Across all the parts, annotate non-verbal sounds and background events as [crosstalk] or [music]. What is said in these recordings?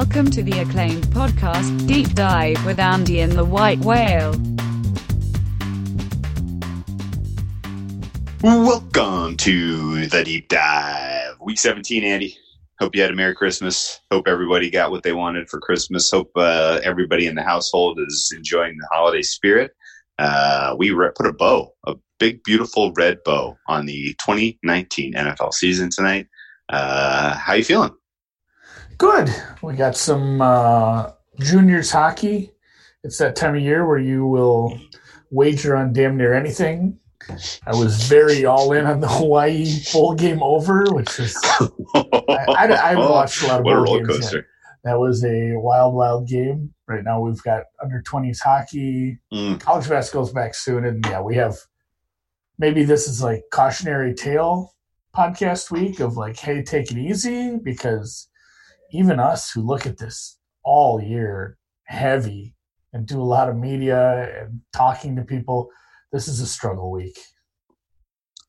Welcome to the acclaimed podcast, Deep Dive with Andy and the White Whale. Welcome to the deep dive. Week 17, Andy. Hope you had a Merry Christmas. Hope everybody got what they wanted for Christmas. Hope uh, everybody in the household is enjoying the holiday spirit. Uh, we re- put a bow, a big, beautiful red bow on the 2019 NFL season tonight. Uh, how you feeling? Good. We got some uh, juniors hockey. It's that time of year where you will wager on damn near anything. I was very all in on the Hawaii bowl game over, which is I, I, I haven't [laughs] watched a lot of what bowl roller games coaster. That was a wild, wild game. Right now we've got under twenties hockey. Mm, College basketball's back soon, and yeah, we have maybe this is like cautionary tale podcast week of like, hey, take it easy because even us who look at this all year heavy and do a lot of media and talking to people, this is a struggle week.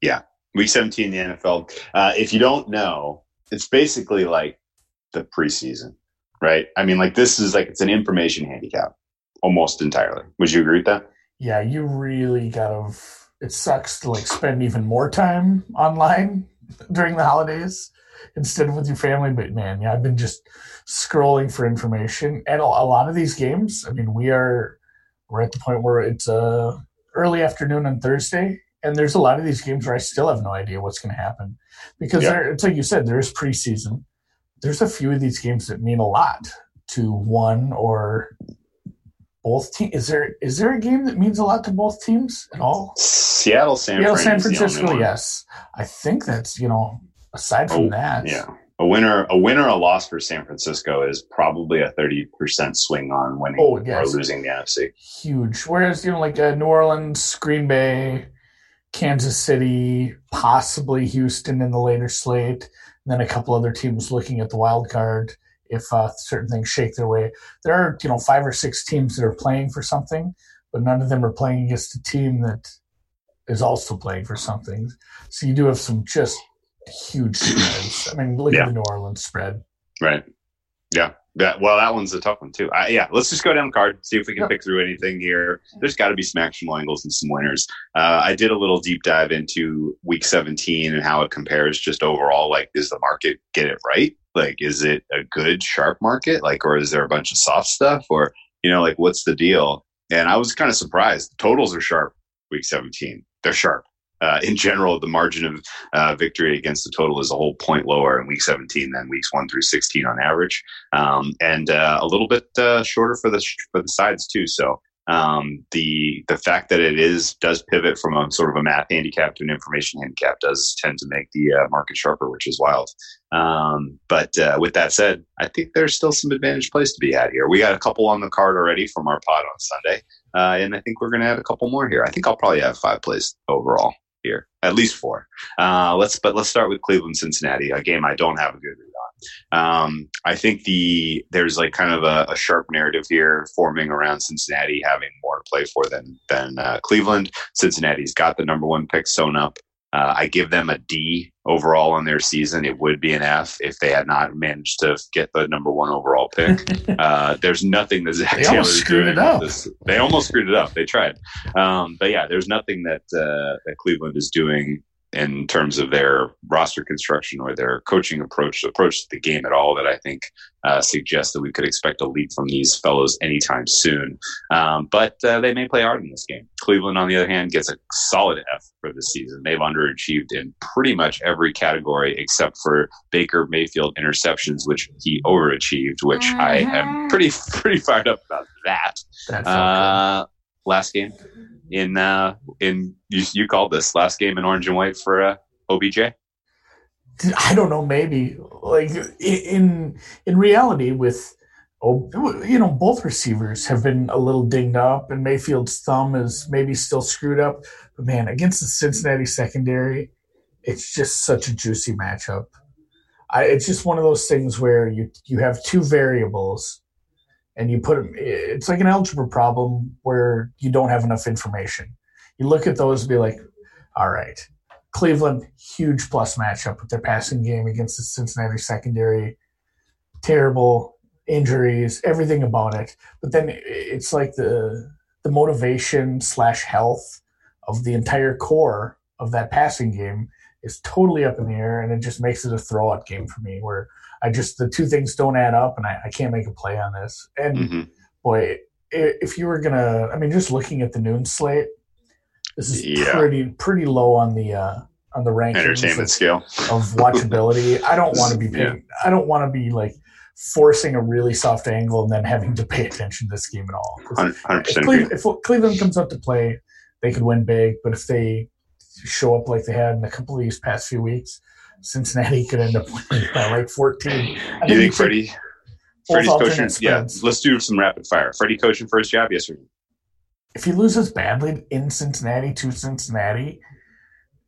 Yeah, week 17 in the NFL. Uh, if you don't know, it's basically like the preseason, right? I mean, like this is like it's an information handicap almost entirely. Would you agree with that? Yeah, you really gotta. It sucks to like spend even more time online [laughs] during the holidays instead of with your family. But man, yeah, I've been just scrolling for information, and a, lot of these games. I mean, we are we're at the point where it's uh, early afternoon on Thursday, and there's a lot of these games where I still have no idea what's going to happen because Yeah. there, it's like you said, there's preseason. There's a few of these games that mean a lot to one or both teams. Is there is there a game that means a lot to both teams at all? Seattle, San, Yeah, San is Francisco, yes. I think that's you know aside from Oh, that, Yeah. A winner, a winner, a loss for San Francisco is probably a thirty percent swing on winning Oh, or losing the NFC. huge. Whereas you know like uh, New Orleans, Green Bay, Kansas City, possibly Houston in the later slate, and then a couple other teams looking at the wild card if uh, certain things shake their way. There are you know five or six teams that are playing for something, but none of them are playing against a team that is also playing for something. So you do have some just huge spreads. I mean, look Yeah. at the New Orleans spread. Right. Yeah. That, well, that one's a tough one too. I, yeah, let's just go down the card, see if we can pick through anything here. There's got to be some actionable angles and some winners. Uh, I did a little deep dive into Week 17 and how it compares just overall. Like, does the market get it right? Like, is it a good sharp market? Like, or is there a bunch of soft stuff? Or you know, like, what's the deal? And I was kind of surprised. The totals are sharp. Week 17, they're sharp. Uh, in general, the margin of uh, victory against the total is a whole point lower in week 17 than weeks 1 through 16 on average um, and uh, a little bit uh, shorter for the for the sides too. So um, the the fact that it is does pivot from a sort of a math handicap to an information handicap does tend to make the uh, market sharper which is wild. Um, but uh, with that said I think there's still some advantage plays to be had here. We got a couple on the card already from our pod on Sunday uh, and I think we're going to add a couple more here. I think I'll probably have five plays overall here at least four uh, let's but let's start with Cleveland Cincinnati, a game I don't have a good read on. Um, I think the there's like kind of a, a sharp narrative here forming around Cincinnati having more to play for than than uh, Cleveland. Cincinnati's got the number one pick sewn up. Uh, I give them a D overall on their season. It would be an F if they had not managed to get the number one overall pick. [laughs] Uh, there's nothing that Zac They Taylor almost screwed doing it up. This. They almost screwed it up. They tried, um, but yeah, there's nothing that uh, that Cleveland is doing in terms of their roster construction or their coaching approach approach to the game at all that I think uh, suggests that we could expect a leap from these fellows anytime soon. Um, but uh, they may play hard in this game. Cleveland, on the other hand, gets a solid F for this season. They've underachieved in pretty much every category except for Baker Mayfield interceptions, which he overachieved, which I am pretty [laughs] pretty fired up about that. That felt Uh, last game in uh, in you, you called this last game in orange and white for uh, OBJ. I don't know. Maybe like in in reality, with oh, you know, both receivers have been a little dinged up, and Mayfield's thumb is maybe still screwed up. But man, against the Cincinnati secondary, it's just such a juicy matchup. I, it's just one of those things where you you have two variables, and you put them. It's like an algebra problem where you don't have enough information. You look at those and be like, all right, Cleveland, huge plus matchup with their passing game against the Cincinnati secondary. Terrible. injuries, everything about it. But then it's like the the motivation slash health of the entire core of that passing game is totally up in the air, and it just makes it a throwout game for me. Where I just the two things don't add up, and I, I can't make a play on this. And hmm boy, if you were gonna, I mean, just looking at the noon slate, this is Yeah. pretty pretty low on the uh, on the rankings Entertainment of, scale. of watchability. I don't want to be [laughs] Yeah. I don't want to be like forcing a really soft angle and then having to pay attention to this game at all. Hundred If, percent agree. Cleveland, if Cleveland comes out to play, they could win big. But if they show up like they had in a couple of these past few weeks, Cincinnati could end up winning by like 14. I You think Freddie? Freddie's coaching. Yeah, let's do some rapid fire. Freddie coaching for his job yesterday. If he loses badly in Cincinnati to Cincinnati,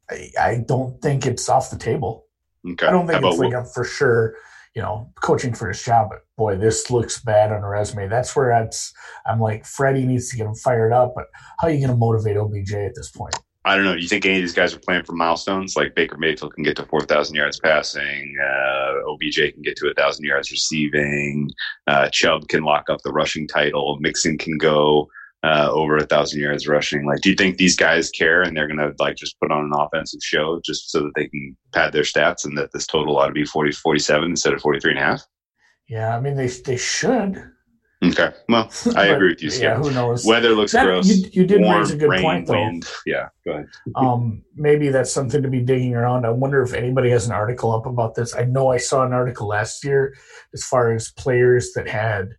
I, I don't think it's off the table. Okay. I don't think it's like a for sure, you know, coaching for his job. But boy, this looks bad on a resume. That's where it's, I'm like, Freddie needs to get him fired up. But how are you going to motivate OBJ at this point? I don't know. Do you think any of these guys are playing for milestones? Like Baker Mayfield can get to 4,000 yards passing. Uh, OBJ can get to 1,000 yards receiving. Uh, Chubb can lock up the rushing title. Mixon can go uh, over 1,000 yards rushing. Like, do you think these guys care and they're going to like just put on an offensive show just so that they can pad their stats and that this total ought to be 40, 47 instead of 43 and a half? Yeah, I mean, they, they should. Okay. Well, [laughs] I agree with you, Yeah, who knows? Weather looks That- gross. You, you did Warm, raise a good rain, point, though. wind. Yeah, go ahead. [laughs] Um, maybe that's something to be digging around. I wonder if anybody has an article up about this. I know I saw an article last year as far as players that had,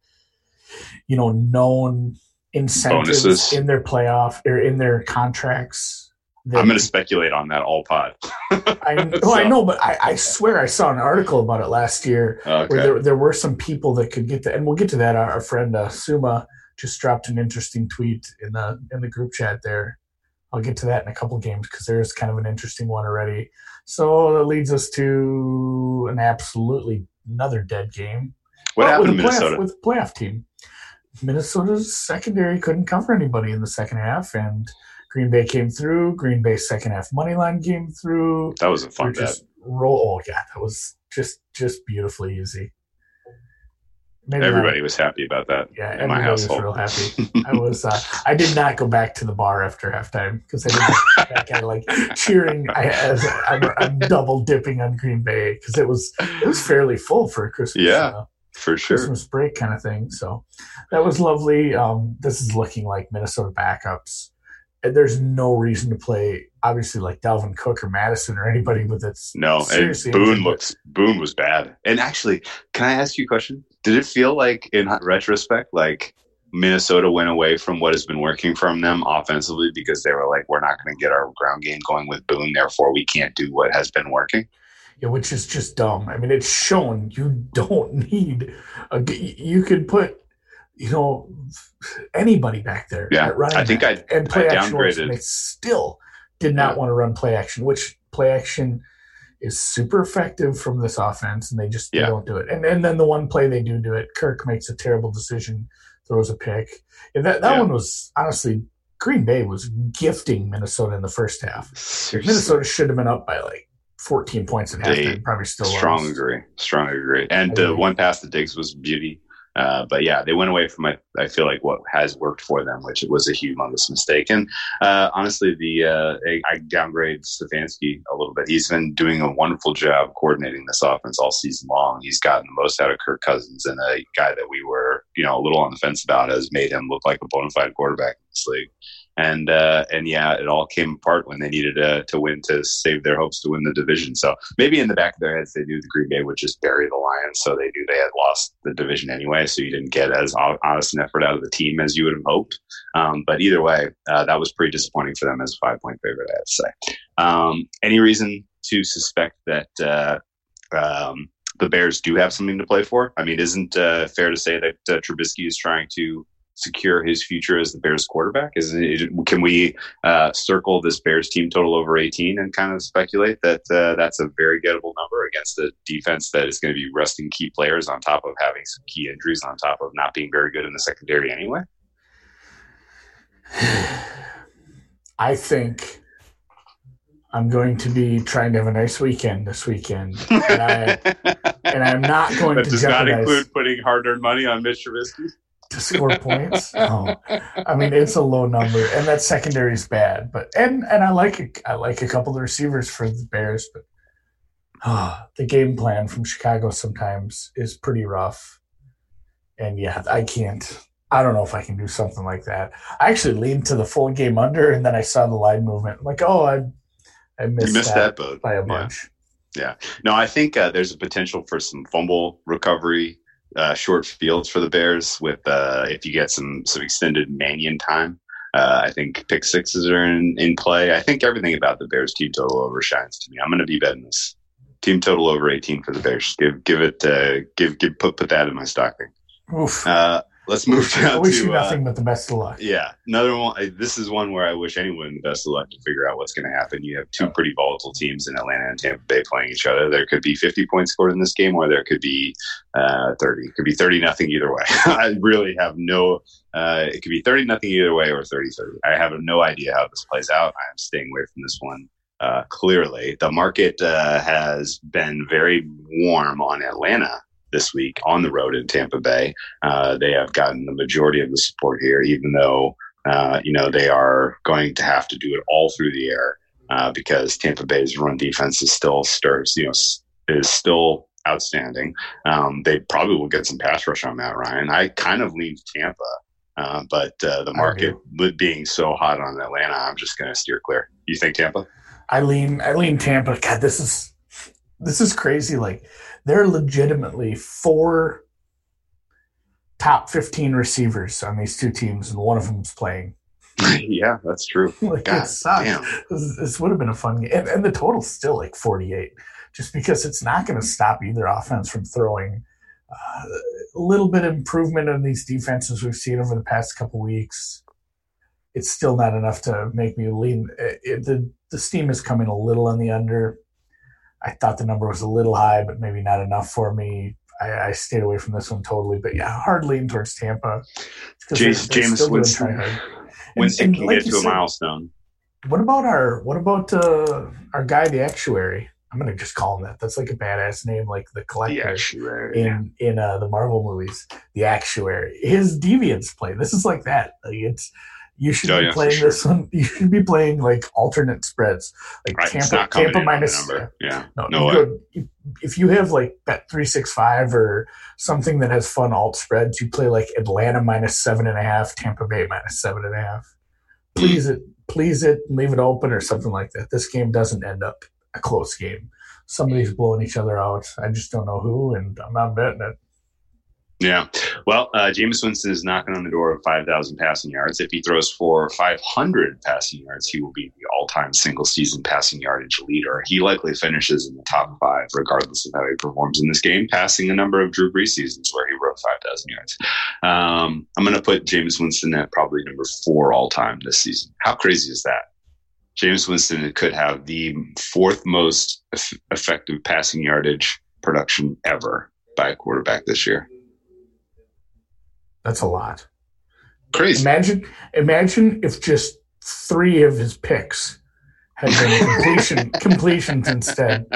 you know, known incentives Bonuses. in their playoff or in their contracts. That- I'm going to speculate on that all pod. I, oh, [laughs] I know, but I, I swear I saw an article about it last year Okay. where there, there were some people that could get that, and we'll get to that. Our, our friend uh, Suma just dropped an interesting tweet in the in the group chat there. I'll get to that in a couple games because there's kind of an interesting one already. So that leads us to an absolutely another dead game. what Well, happened with a playoff- Minnesota? with a playoff team? Minnesota's secondary couldn't cover anybody in the second half, and Green Bay came through. Green Bay second half money line came through. that was a fun bet. just roll. Oh yeah, that was just just beautifully easy. Maybe not- Everybody was happy about that yeah, in my everybody was real happy. [laughs] I was. Uh, I did not go back to the bar after halftime because I didn't [laughs] that kind of like cheering. I, as I'm, I'm double dipping on Green Bay because it was it was fairly full for a Christmas. Yeah. uh, For sure. Christmas break kind of thing. So that was lovely. Um, this is looking like Minnesota backups. And there's no reason to play, obviously, like Dalvin Cook or Mattison or anybody with its. No, and seriously Boone looks Boone was bad. And actually, can I ask you a question? Did it feel like, in retrospect, like Minnesota went away from what has been working from them offensively because they were like, "We're not going to get our ground game going with Boone, therefore we can't do what has been working." Yeah, which is just dumb. I mean, it's shown you [laughs] don't need a. g- You could put, you know, anybody back there. Yeah, uh, at running I think back, and play I action downgraded. and they still did not Yeah. want to run play action, which play action is super effective from this offense, and they just they don't do it. And and then the one play they do do it, Kirk makes a terrible decision, throws a pick. And that that Yeah. one was honestly Green Bay was gifting Minnesota in the first half. Seriously. Minnesota should have been up by like 14 points at They- halftime. Probably still Strong agree. Strong agree. And I the one pass to Diggs was beauty. Uh, but yeah, they went away from I, I feel like what has worked for them, which was a humongous mistake. And uh, honestly, the uh, I, I downgrade Stefanski a little bit. He's been doing a wonderful job coordinating this offense all season long. He's gotten the most out of Kirk Cousins, and a guy that we were you know a little on the fence about has made him look like a bona fide quarterback in this league. And uh, and yeah, it all came apart when they needed to, to win to save their hopes to win the division. So maybe in the back of their heads, they knew the Green Bay would just bury the Lions, so they knew they had lost the division anyway. So you didn't get as honest an effort out of the team as you would have hoped. Um, but either way, uh, that was pretty disappointing for them as a five point favorite. I have to say. Um, any reason to suspect that uh, um, the Bears do have something to play for? I mean, isn't uh, fair to say that uh, Trubisky is trying to secure his future as the Bears quarterback? Is it, can we uh, circle this Bears team total over 18 and kind of speculate that uh, that's a very gettable number against a defense that is going to be resting key players on top of having some key injuries on top of not being very good in the secondary anyway? I think I'm going to be trying to have a nice weekend this weekend, and, I, I'm not [laughs] going that to does not include putting hard-earned money on Mitch Trubisky. To score points. [laughs] Oh, I mean, it's a low number, and that secondary is bad. But and and I like it. I like a couple of the receivers for the Bears, but oh, the game plan from Chicago sometimes is pretty rough. And yeah, I can't. I don't know if I can do something like that. I actually leaned to the full game under, and then I saw the line movement. I'm like, oh, I I missed, You missed that, that boat by a bunch. Yeah. bunch. No, I think uh, there's a potential for some fumble recovery, uh, short fields for the Bears. With uh, if you get some some extended Mannion time, uh, I think pick sixes are in, in play. I think everything about the Bears team total over shines to me. I'm going to be betting this team total over 18 for the Bears. Give give it uh, give give put put that in my stocking. Oof. Uh, let's move [laughs] down. I wish you to uh, nothing but the best of luck. yeah, another one. I- This is one where I wish anyone the best of luck to figure out what's going to happen. You have two pretty volatile teams in Atlanta and Tampa Bay playing each other. There could be 50 points scored in this game, or there could be uh, 30. It could be 30 nothing either way. [laughs] I really have no. Uh, it could be 30 nothing either way, or 30 30. I have no idea how this plays out. I am staying away from this one. Uh, clearly, the market uh, has been very warm on Atlanta this week on the road in Tampa Bay. Uh, they have gotten the majority of the support here, even though uh, you know they are going to have to do it all through the air uh, because Tampa Bay's run defense is still stirs, you know, is still outstanding. Um, they probably will get some pass rush on Matt Ryan. I kind of lean Tampa, uh, but uh, the market with being so hot on Atlanta, I'm just going to steer clear. You think Tampa? I lean I lean Tampa. God, this is this is crazy. Like there are legitimately four top fifteen receivers on these two teams, and one of them's playing. [laughs] yeah, that's true. [laughs] like God it sucks. This, this would have been a fun game, and, and the total's still like forty eight, just because it's not going to stop either offense from throwing. Uh, a little bit of improvement in these defenses we've seen over the past couple weeks. It's still not enough to make me lean. It, it- the the steam is coming a little on the under. I thought the number was a little high, but maybe not enough for me. I, I stayed away from this one totally, but yeah, hard lean towards Tampa. It's 'cause they're- Jameis, they're Jameis doing Winston. Winston and can like get to a said- milestone. What about our what about uh, our guy, the actuary? I'm gonna just call him that. That's like a badass name, like the The collector yeah. in in uh, the Marvel movies. The actuary, his deviants play. This is like that. Like it's you should Oh, be yeah, playing sure. this one. You should be playing like alternate spreads, like Right, Tampa Tampa in on the minus. Yeah, No, no you go- if- if you have like bet three six five or something that has fun alt spreads, you play like Atlanta minus seven and a half, Tampa Bay minus seven and a half. Please it, please it, leave it open or something like that. This game doesn't end up a close game. Somebody's blowing each other out. I just don't know who, and I'm not betting it. Yeah. Well, uh, Jameis Winston is knocking on the door of 5,000 passing yards. If he throws for 500 passing yards, he will be the all time single season passing yardage leader. He likely finishes in the top five, regardless of how he performs in this game, passing a number of Drew Brees seasons where he wrote 5,000 yards. Um, I'm going to put Jameis Winston at probably number four all time this season. How crazy is that? Jameis Winston could have the fourth most eff- effective passing yardage production ever by a quarterback this year. That's a lot. Crazy. Imagine, imagine if just three of his picks had been [laughs] completion completions instead.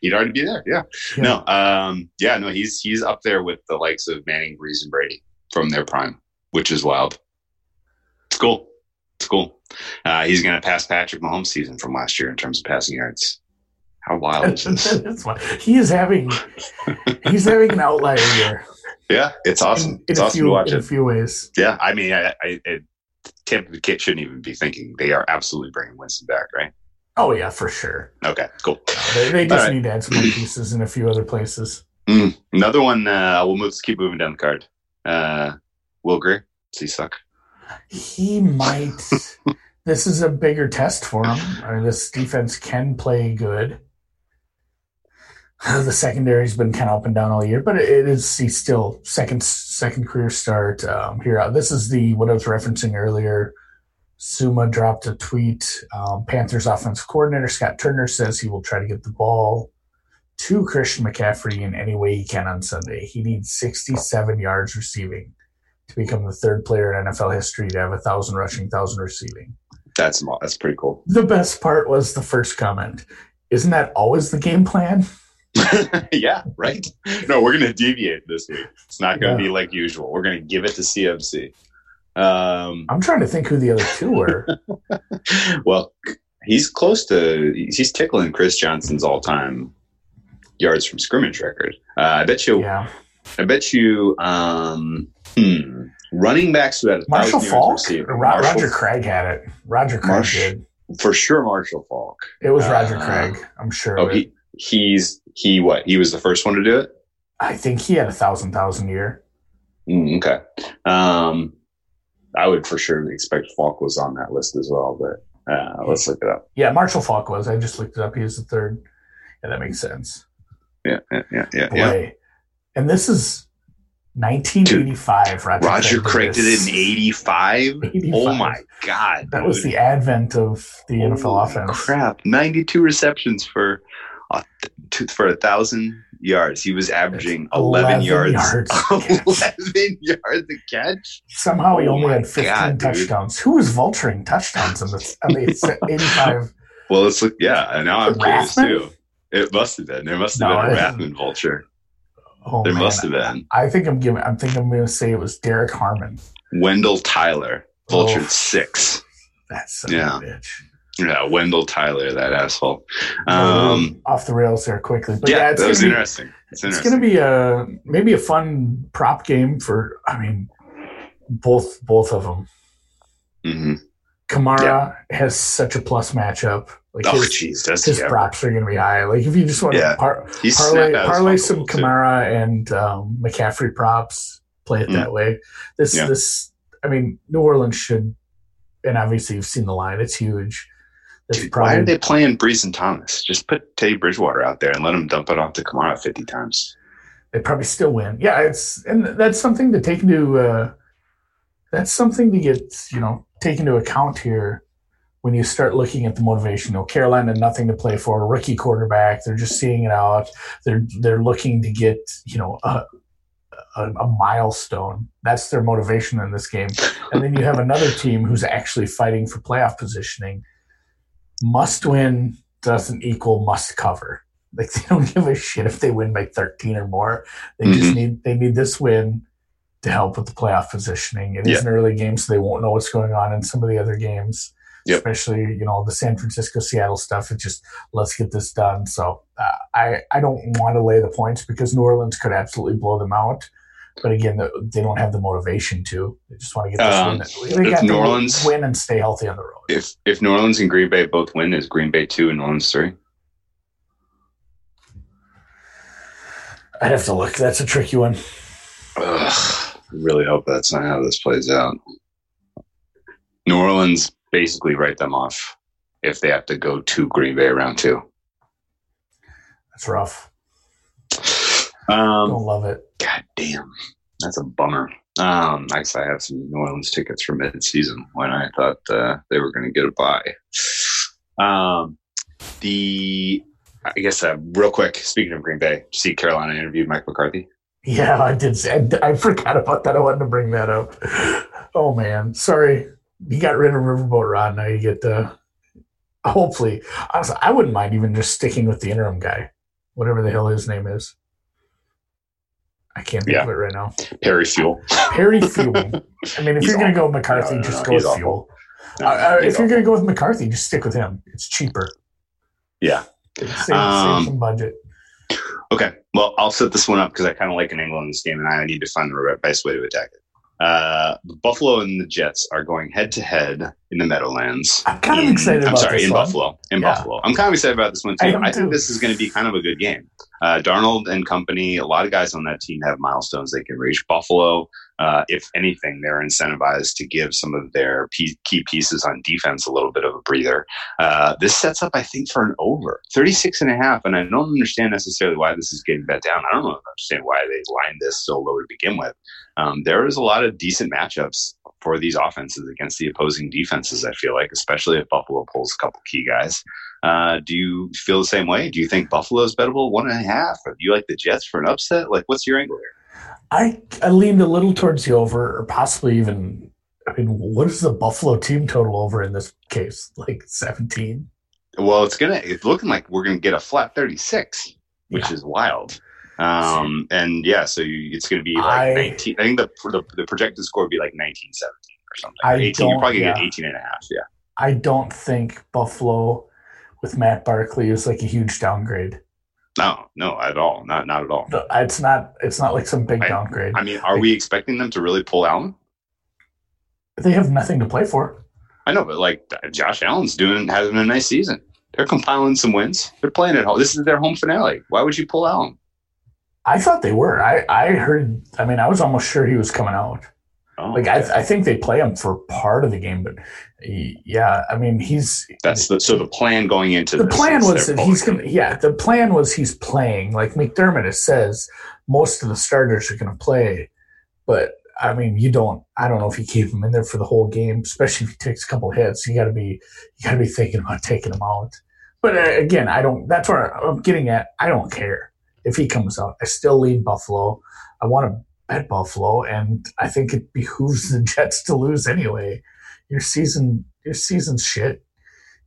He'd already be there. Yeah. Yeah. No. Um, yeah. No. He's he's up there with the likes of Manning, Brees, and Brady from their prime, which is wild. It's cool. It's cool. Uh, he's going to pass Patrick Mahomes' season from last year in terms of passing yards. How wild is this? [laughs] He is having [laughs] he's having an outlier year yeah, it's awesome. in, in it's awesome few to watch in a few ways. Yeah, I mean, I, I, it, Tampa Kid shouldn't even be thinking they are absolutely bringing Winston back, right? Oh yeah, for sure. Okay, cool. They, they just All right. need to add some pieces in a few other places. Mm, another one. Uh, we'll move. Keep moving down the card. Uh, Will Grier. Does he suck? He might. [laughs] this is a bigger test for him. I mean, this defense can play good. [laughs] The secondary's been kind of up and down all year, but it is he's still second second career start um, here. This is the what I was referencing earlier. Suma dropped a tweet. Um, Panthers offensive coordinator Scott Turner says he will try to get the ball to Christian McCaffrey in any way he can on Sunday. He needs 67 yards receiving to become the third player in NFL history to have a thousand rushing, thousand receiving. That's that's pretty cool. The best part was the first comment. Isn't that always the game plan? [laughs] yeah, right. No, we're gonna deviate this week. It's not gonna Yeah. be like usual. We're gonna give it to CMC. Um, I'm trying to think who the other two were. [laughs] well, he's close to he's tickling Chris Johnson's all time yards from scrimmage record. Uh, I bet you. yeah. I bet you. Um, hmm, running backs who had a Marshall Faulk? Ro- Marshall- Roger Craig had it. Roger Craig Marsh- did. for sure. Marshall Faulk. It was Roger Uh, Craig. I'm sure. Oh, he he's he what? He was the first one to do it. I think he had a thousand thousand year. Mm, okay. Um, I would for sure expect Faulk was on that list as well, but uh, let's look it up. Yeah, Marshall Faulk was. I just looked it up. He was the third. Yeah, that makes sense. Yeah, yeah, yeah, yeah. Yeah. And this is 1985. Roger, Roger Craig did it in '85. 85. Oh my god, That was the advent of the NFL Holy offense. Crap, 92 receptions for a, two- for a thousand yards. He was averaging 11, 11 yards. yards [laughs] 11 yards a catch. Somehow he Oh only had 15 God, dude. touchdowns. Who was vulturing touchdowns in the, in the 85? Well, let's look. Yeah, and now I'm curious too. It must have been. There must have No, been a Rathman vulture. Oh, There man. must have been. I think I'm giving. I'm thinking I'm going to say it was Derek Harmon. Wendell Tyler oh. vultured Oh. six. That's a Yeah. bitch. Yeah, Wendell Tyler, that asshole. Um, off the rails there quickly, but yeah, yeah, it's that was be, interesting. It's It's going to be a maybe a fun prop game for. I mean, both both of them. hmm Kamara has such a plus matchup. Like Oh, his, does his props are going to be high. Like if you just want Yeah. to par- parlay, snapped out his parlay some too. Kamara and um, McCaffrey props, play it Mm. that way. This Yeah. this I mean, New Orleans should, and obviously you've seen the line; it's huge. Dude, why are they playing Brees and Thomas? Just put Teddy Bridgewater out there and let him dump it off to Kamara 50 times. they probably still win. Yeah, it's and that's something to take into uh, that's something to get you know take into account here when you start looking at the motivation. You know, Carolina nothing to play for, rookie quarterback. They're just seeing it out. They're they're looking to get you know a, a, a milestone. That's their motivation in this game. And then you have another team who's actually fighting for playoff positioning. Must win doesn't equal must cover. Like they don't [laughs] give a shit if they win by 13 or more. They just Mhm. need they need this win to help with the playoff positioning. It is Yeah. an early game, so they won't know what's going on in some of the other games. Yep. Especially, you know, the San Francisco Seattle stuff. It's just let's get this done. So uh, I I don't want to lay the points because New Orleans could absolutely blow them out. But again, they don't have the motivation to. They just want to get this Um, win. They if New Orleans- win and stay healthy on the road. If if New Orleans and Green Bay both win, is Green Bay 2 and New Orleans 3? I'd have to look. That's a tricky one. Ugh, I really hope that's not how this plays out. New Orleans basically write them off if they have to go to Green Bay round two. That's rough. Um, Don't love it. God damn, that's a bummer. Um, actually, I have some New Orleans tickets for mid-season when I thought uh, they were going to get a buy. Um, the I guess uh, real quick. Speaking of Green Bay, see Carolina interviewed Mike McCarthy. Yeah, I did. say- I, I forgot about that. I wanted to bring that up. Oh man, sorry. You got rid of Riverboat Ron. Now you get the. Hopefully, honestly, I wouldn't mind even just sticking with the interim guy, whatever the hell his name is. I can't think Yeah. of it right now. Perry Fewell. Perry Fewell. I mean, if He's you're going to go with McCarthy, No, no, just no, go with awful. Fewell. Uh, uh, if you're going to go with McCarthy, just stick with him. It's cheaper. Yeah. Save, save Um, some budget. Okay. Well, I'll set this one up because I kind of like an angle in this game, and I need to find the best way to attack it. Uh, Buffalo and the Jets are going head to head in the Meadowlands. I'm kind of excited I'm sorry, in one. Buffalo. In Yeah. Buffalo, I'm kind of excited about this one too. am I, think this is going to be kind of a good game. Uh, Darnold and company, a lot of guys on that team have milestones they can reach. Buffalo, uh, if anything, they're incentivized to give some of their pe- key pieces on defense a little bit of a breather. Uh, this sets up, I think, for an over 36 and a half. And I don't understand necessarily why this is getting bet down. I don't understand why they lined this so low to begin with. Um, there is a lot of decent matchups for these offenses against the opposing defenses, I feel like, especially if Buffalo pulls a couple key guys. Uh, do you feel the same way? Do you think Buffalo's bettable one and a half? Or do you like the Jets for an upset? Like, what's your angle here? I I leaned a little towards the over, or possibly even I mean, what is the Buffalo team total over in this case? Like 17? Well, it's gonna. It's looking like we're gonna get a flat thirty six, which Yeah. is wild. Um, and yeah, so you, it's gonna be like I- nineteen. I think the, the the projected score would be like nineteen seventeen or something. I Or eighteen. You're don't- probably yeah. get 18 and a half. Yeah. I don't think Buffalo with Matt Barkley is like a huge downgrade. No, no, at all. Not not at all. It's not. It's not like some big I- downgrade. I mean, are we expecting them to really pull Allen? they have nothing to play for. I know, but like Josh Allen's doing having a nice season. They're compiling some wins. They're playing at home. This is their home finale. Why would you pull Allen? I thought they were. I, I heard. I mean, I was almost sure he was coming out. Oh, Like I, I think they play him for part of the game, but he- yeah, I mean, he's that's the so the plan going into the plan was that he's gonna. Yeah, the plan was he's playing. Like McDermott it says, most of the starters are gonna play, but I mean, you don't. I don't know if you keep him in there for the whole game, especially if he takes a couple hits. You got to be, you got to be thinking about taking him out. But uh, again, I don't. That's where I'm getting at. I don't care if he comes out. I still lead Buffalo. I want to bet Buffalo, and I think it behooves the [laughs] Jets to lose anyway. Your season, your season's shit.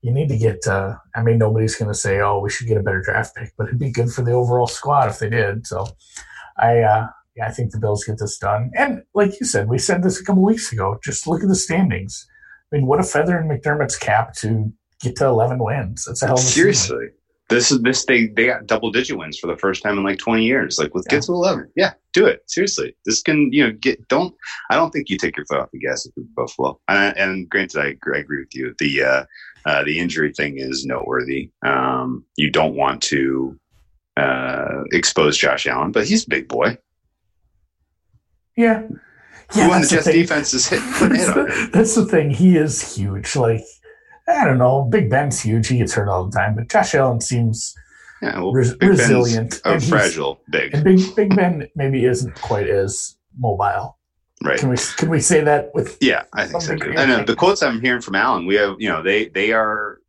You need to get. Uh, I mean, nobody's going to say, "Oh, we should get a better draft pick," but it'd be good for the overall squad if they did. So, I, uh, yeah, I think the Bills get this done. And like you said, we said this a couple weeks ago. Just look at the standings. I mean, what a feather in McDermott's cap to get to 11 wins. That's a hell of a season. This is this they they got double digit wins for the first time in like twenty years. Like let's Yeah. get to eleven. Yeah, do it. Seriously. This can you know get don't I don't think you take your foot off the gas if you're Buffalo. And, and granted I agree, I agree with you. The uh, uh the injury thing is noteworthy. Um you don't want to uh expose Josh Allen, but he's a big boy. Yeah. Who on the Jets defense is putting [laughs] that's, hit the, that's the thing. He is huge. Like, I don't know. Big Ben's huge. He gets hurt all the time. But Josh Allen seems Yeah, well, res- resilient. a and fragile big. And Big Big Ben maybe isn't quite as mobile. Right. Can we can we say that with Yeah, I think so. Degree, I know the quotes I'm hearing from Allen. We have, you know, they they are,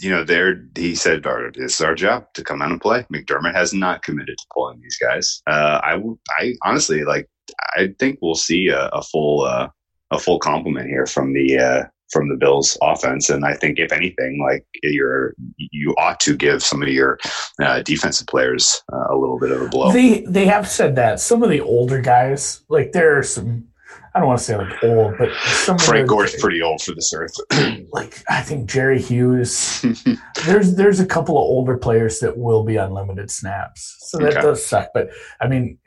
you know, they're. He said, "Our- "This is our job to come out and play." McDermott has not committed to pulling these guys. Uh, I, w- I honestly like. I think we'll see a, a full uh, a full complement here from the uh, from the Bills offense, and I think if anything, like you're you ought to give some of your uh, defensive players uh, a little bit of a blow. They they have said that some of the older guys, like there are some, I don't want to say like old, but some Frank Gore's pretty old for this earth. [clears throat] like I think Jerry Hughes. [laughs] there's there's a couple of older players that will be unlimited snaps, so that Okay. does suck. But I mean,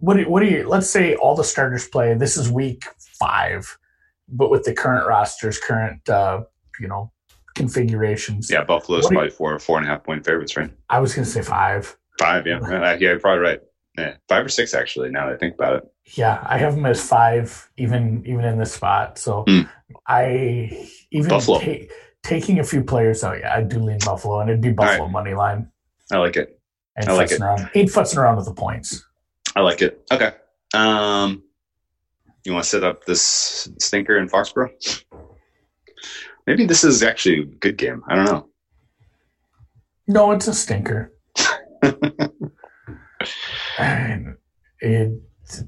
what do, what do you? Let's say all the starters play. This is week five, but with the current rosters, current uh, you know configurations. yeah, Buffalo's What do you- probably four four and a half point favorites, right? I was gonna say five. Five, yeah, yeah, yeah, you're probably right. Yeah, five or six actually. Now that I think about it, Yeah, I have them as five, even even in this spot. So Hmm. I even Buffalo. ta- taking a few players out. Yeah, I do lean Buffalo, and it'd be Buffalo money line. I like it. Ain't I like it. around. Ain't around with the points. I like it. Okay. Um, you want to set up this stinker in Foxborough? Maybe this is actually a good game. I don't know. No, it's a stinker. [laughs] and it,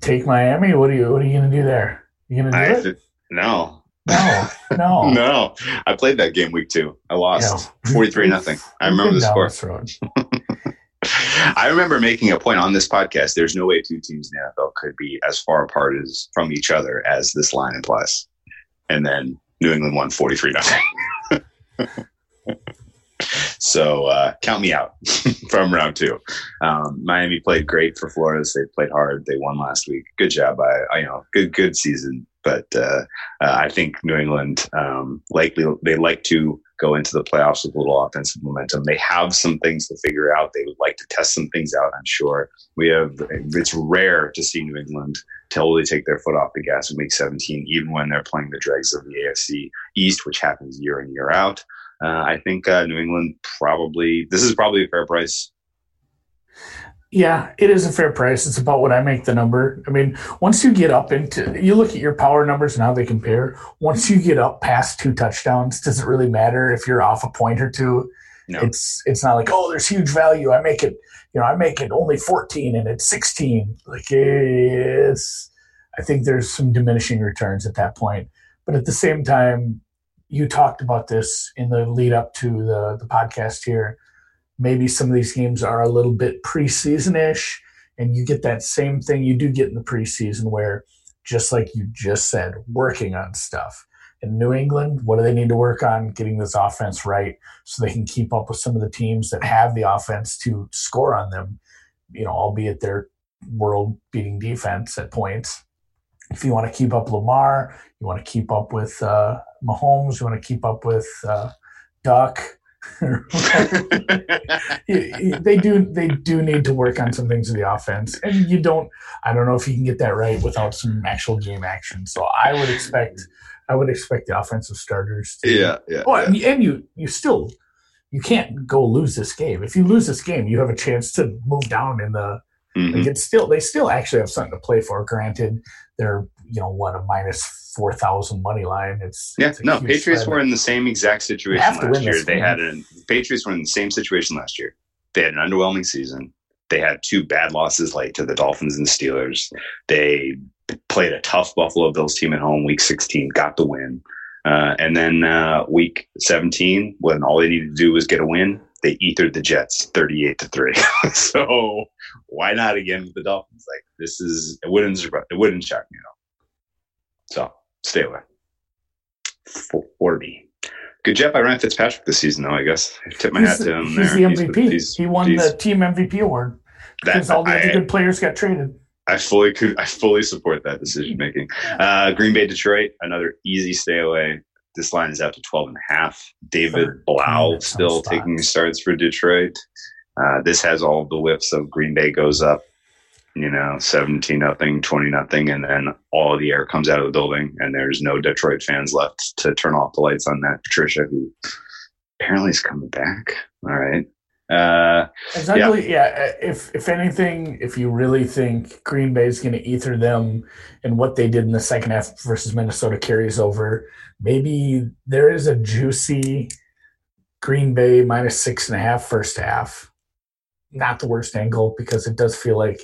take Miami. What are you? What are you going to do there? You going to do I, it? no, No, no, [laughs] no. I played that game week two. I lost forty three nothing. I remember the score. [laughs] I remember making a point on this podcast. There's no way two teams in the NFL could be as far apart as from each other as this line implies. And then New England won 43 nothing. [laughs] so uh, count me out [laughs] from round two. Um, Miami played great for Flores. They played hard. They won last week. Good job. I, I you know, good good season. But uh, uh, I think New England um, likely they like to go into the playoffs with a little offensive momentum. They have some things to figure out. They would like to test some things out. I'm sure we have. It's rare to see New England totally take their foot off the gas in Week 17, even when they're playing the dregs of the AFC East, which happens year in year out. Uh, I think uh, New England probably this is probably a fair price. Yeah, it is a fair price. It's about what I make the number. I mean, once you get up into, you look at your power numbers and how they compare. Once you get up past two touchdowns, does it really matter if you're off a point or two? No. It's it's not like oh, there's huge value. I make it, you know, I make it only 14 and it's 16. Like it's, I think there's some diminishing returns at that point. But at the same time, you talked about this in the lead up to the, the podcast here. Maybe some of these games are a little bit preseason ish, and you get that same thing you do get in the preseason where, just like you just said, working on stuff. In New England, what do they need to work on? Getting this offense right so they can keep up with some of the teams that have the offense to score on them, you know, albeit their world beating defense at points. If you want to keep up Lamar, you want to keep up with uh, Mahomes, you want to keep up with uh, Duck. [laughs] [laughs] they do they do need to work on some things in the offense and you don't i don't know if you can get that right without some actual game action so i would expect i would expect the offensive starters to yeah, yeah. oh, yeah. and, and you you still you can't go lose this game if you lose this game you have a chance to move down in the Mhm. like it's still they still actually have something to play for granted they're you know what a minus 4000 money line it's Yeah, it's no, Patriots spread. were in the same exact situation last year. They game. had an Patriots were in the same situation last year. They had an underwhelming season. They had two bad losses late to the Dolphins and the Steelers. They played a tough Buffalo Bills team at home week 16, got the win. Uh, and then uh, week 17, when all they needed to do was get a win, they ethered the Jets 38 to 3. [laughs] so why not again with the Dolphins? Like this is it wouldn't it wouldn't shock me at all. So stay away. 40. Good job by Ryan Fitzpatrick this season, though. I guess I tip my he's, hat to him he's there. the mvp he's- he won he's- the team mvp award because all the other I- good players got traded I fully could. I fully support that decision making. Uh, Green Bay, Detroit, another easy stay away. This line is out to 12 and a half. David Blough still taking starts for Detroit. Uh, this has all the whiffs of Green Bay goes up, you know, 17 nothing, 20 nothing, and then all the air comes out of the building, and there's no Detroit fans left to turn off the lights on that Patricia, who apparently is coming back. All right. Uh, Exactly. Yeah. If if anything, if you really think Green Bay is going to ether them and what they did in the second half versus Minnesota carries over, maybe there is a juicy Green Bay minus six and a half first half. Not the worst angle because it does feel like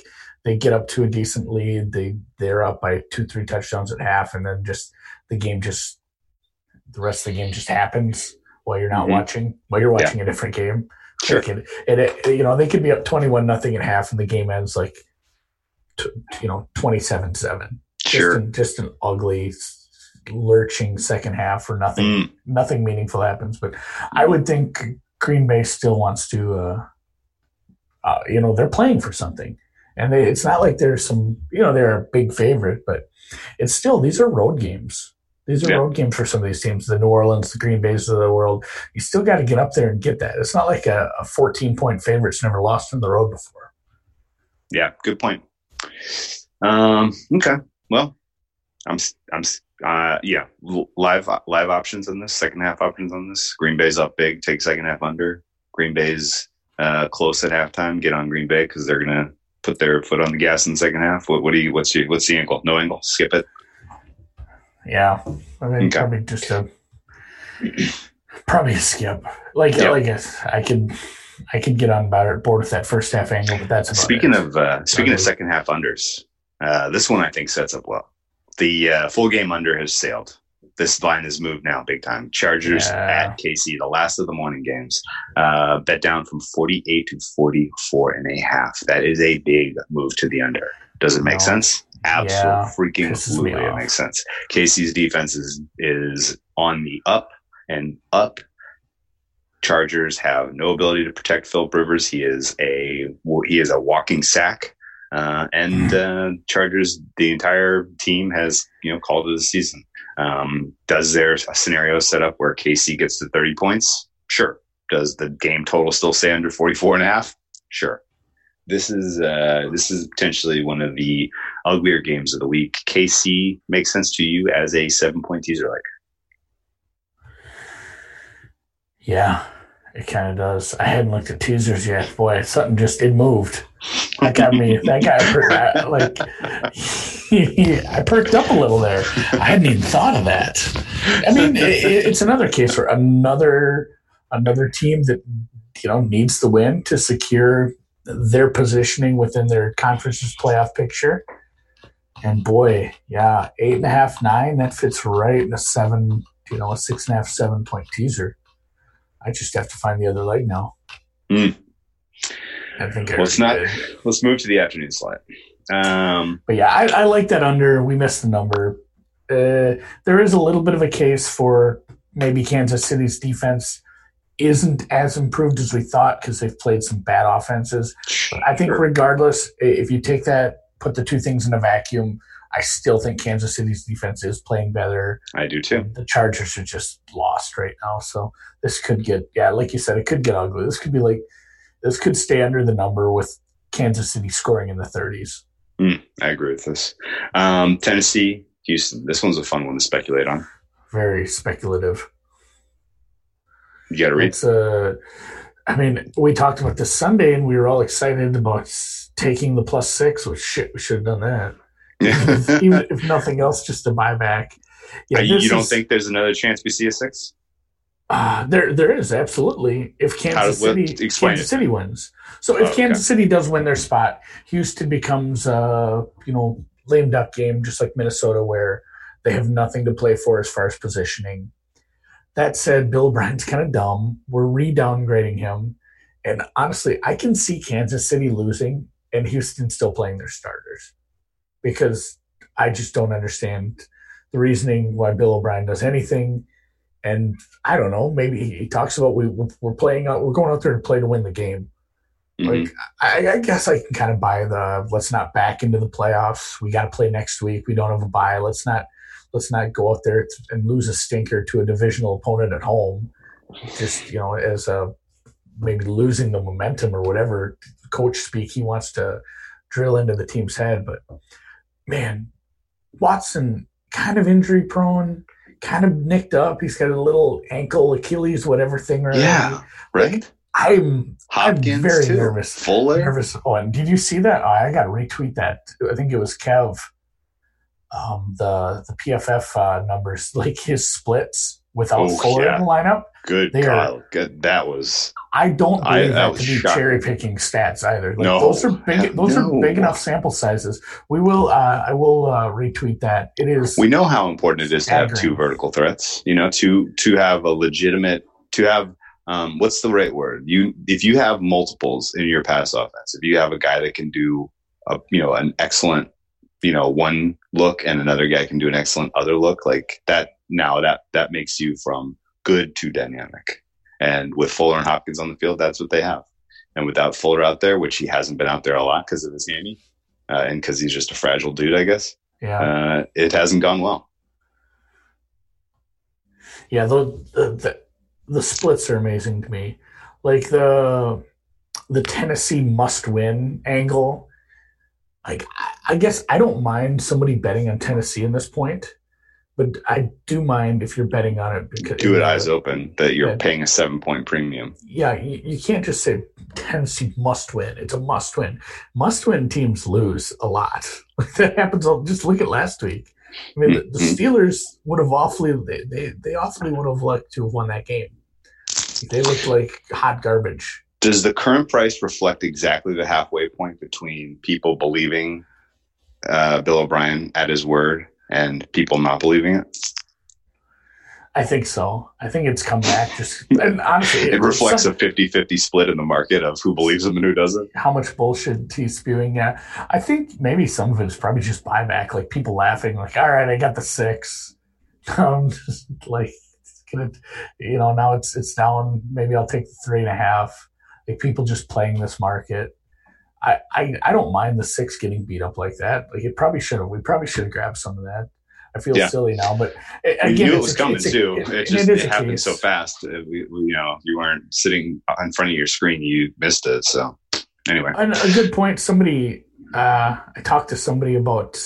they get up to a decent lead. They they're up by two three touchdowns at half, and then just the game just the rest of the game just happens while you're not Mhm. watching while you're watching a different game. Sure. Like it, it, it- you know, they could be up twenty-one nothing at half, and the game ends like, t- you know, twenty-seven seven. sure. Just an, just an ugly, lurching second half, or nothing. Mm, Nothing meaningful happens. But I would think Green Bay still wants to. Uh, uh, you know, they're playing for something, and they, it's not like there's some. You know, they're a big favorite, but it's still these are road games. These are Yeah. road games for some of these teams, the New Orleans, the Green Bays of the world. You still got to get up there and get that. It's not like a, a 14 point favorite's never lost on the road before. Yeah, good point. Um, okay. Well, I'm I'm uh yeah, live live options on this, second half options on this. Green Bay's up big, take second half under. Green Bay's uh close at halftime, get on Green Bay because they're gonna put their foot on the gas in the second half. What what do you what's your what's the angle? No angle, skip it. Yeah, I mean, Okay. probably just a probably a skip. Like Yep. like I, I could I could get on board board with that first half angle, but that's Speaking it. of uh, speaking of second half unders, uh, this one I think sets up well. The uh, full game under has sailed. This line has moved now big time. Chargers Yeah. at KC, the last of the morning games, uh, bet down from 48 to 44 and a half. That is a big move to the under. Does it make No. sense? Absolutely Yeah. freaking absolutely it makes sense. KC's defense is, is on the up and up. Chargers have no ability to protect Philip Rivers. He is a he is a walking sack. Uh, and uh, Chargers, the entire team has you know called it a season. Um, does a scenario set up where KC gets to 30 points? Sure. Does the game total still stay under 44 and a half? Sure. This is uh, this is potentially one of the uglier games of the week. KC makes sense to you as a seven point teaser like Yeah, it kind of does. I hadn't looked at teasers yet. Boy, something just it moved. That got me. That got I- like [laughs] I perked up a little there. I hadn't even thought of that. I mean, it, it's another case where another another team that you know needs the win to secure their positioning within their conference's playoff picture. And boy, yeah, eight and a half, nine, that fits right in a seven, you know, a six and a half, seven point teaser. I just have to find the other leg now. Mm. I think well, it's not. Let's move to the afternoon slot. Um, but yeah, I, I, like that under. We missed the number. Uh, there is a little bit of a case for maybe Kansas City's defense isn't as improved as we thought because they've played some bad offenses. But I think regardless, if you take that, put the two things in a vacuum, I still think Kansas City's defense is playing better. I do too. The Chargers are just lost right now, so this could get yeah, like you said, it could get ugly. This could be like this could stay under the number with Kansas City scoring in the 30s. Mm, I agree with this. Um, Tennessee, Houston. This one's a fun one to speculate on. Very speculative. You got to read. It's uh, I mean, we talked about this Sunday, and we were all excited about taking the plus six. Which shit, we should have done that. If, [laughs] even if nothing else, just a buyback. Yeah, you don't is, think there's another chance we see a six? Uh, there, there is absolutely. If Kansas City, Kansas City wins. So if oh, Kansas City does win their spot, Houston becomes, a you know, lame duck game, just like Minnesota, where they have nothing to play for as far as positioning. That said, Bill O'Brien's kind of dumb. We're re-downgrading him, and honestly, I can see Kansas City losing and Houston still playing their starters because I just don't understand the reasoning why Bill O'Brien does anything and I don't know, maybe he talks about we we're playing out, we're going out there to play to win the game. Mm-hmm. Like I, I, guess I can kind of buy the let's not back into the playoffs. We got to play next week. We don't have a bye. Let's not let's not go out there and lose a stinker to a divisional opponent at home. Just you know, as a maybe losing the momentum or whatever coach speak he wants to drill into the team's head. But man, Watson kind of injury prone kind of nicked up. He's got a little ankle, Achilles, whatever thing. Right yeah, right. I'm Hopkins I'm very too. nervous. Fuller. Nervous. Oh, and did you see that? Oh, I got to retweet that. I think it was Kev. Um, the the PFF uh, numbers, [laughs] like his splits without oh, Fuller yeah. in the lineup. Good they Are, good. That was. I don't believe I, that, that to be cherry picking stats either. Like, no, those are big. Those no. are big enough sample sizes. We will. Uh, I will uh, retweet that. It is. We know how important it is staggering. to have two vertical threats. You know, to to have a legitimate to have. Um, what's the right word? You if you have multiples in your pass offense, if you have a guy that can do a you know an excellent you know one look and another guy can do an excellent other look like that now that that makes you from good to dynamic. And with Fuller and Hopkins on the field, that's what they have. And without Fuller out there, which he hasn't been out there a lot because of his hammy, uh, and because he's just a fragile dude, I guess. Yeah. Uh, it hasn't gone well. Yeah, the, the, the the splits are amazing to me. Like the the Tennessee must win angle. Like I guess I don't mind somebody betting on Tennessee in this point but I do mind if you're betting on it because do it eyes open that you're that, paying a seven point premium. Yeah, you, you, can't just say Tennessee must win. It's a must win. Must win teams lose a lot. [laughs] that happens. Just look at last week. I mean, mm-hmm. the, the, Steelers would have awfully they, they they awfully would have liked to have won that game. They looked like hot garbage. Does the current price reflect exactly the halfway point between people believing uh, Bill O'Brien at his word and people not believing it? I think so. I think it's come back. Just and honestly, it, it reflects some, a 50-50 split in the market of who believes him and who doesn't. How much bullshit he's spewing. Yeah, I think maybe some of it is probably just buyback, like people laughing, like, "All right, I got the six. [laughs] Um, just like, gonna, you know, now it's it's down. Maybe I'll take the three and a half. Like people just playing this market. I, I, I don't mind the six getting beat up like that. Like it probably should have. We probably should have grabbed some of that. I feel yeah. silly now, but again, we knew it was a, coming too. It, it just it, it happened case. so fast. We, we, you know, you weren't sitting in front of your screen. You missed it. So anyway, and a good point. Somebody, uh, I talked to somebody about,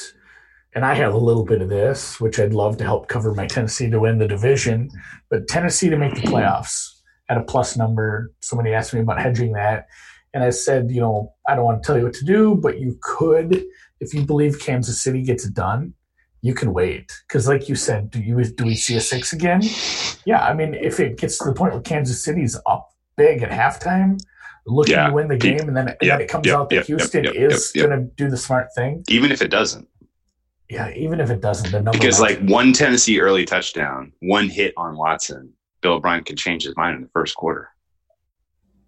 and I have a little bit of this, which I'd love to help cover my Tennessee to win the division, but Tennessee to make the playoffs at a plus number. Somebody asked me about hedging that. And I said, you know, I don't want to tell you what to do, but you could, if you believe Kansas City gets it done, you can wait. Because, like you said, do you do we see a six again? Yeah, I mean, if it gets to the point where Kansas City's up big at halftime, looking yeah. to win the game, and then, and then it comes out that Houston is going to do the smart thing. Even if it doesn't. yeah, even if it doesn't, the number Because like one Tennessee early touchdown, one hit on Watson, Bill O'Brien could change his mind in the first quarter.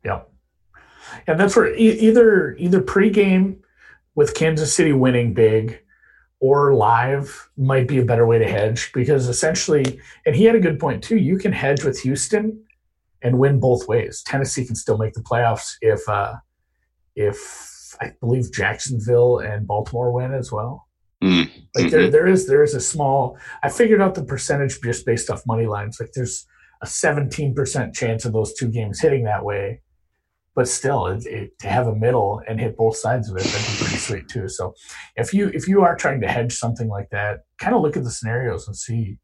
Yep. And that's where e- either either pregame with Kansas City winning big or live might be a better way to hedge because essentially, and he had a good point too. You can hedge with Houston and win both ways. Tennessee can still make the playoffs if uh, if I believe Jacksonville and Baltimore win as well. Mm, Like there, there is there is a small. I figured out the percentage just based off money lines. Like there's a 17% chance of those two games hitting that way, but still, it, it, to have a middle and hit both sides of it, that'd be pretty sweet too. So if you if you are trying to hedge something like that, kind of look at the scenarios and see,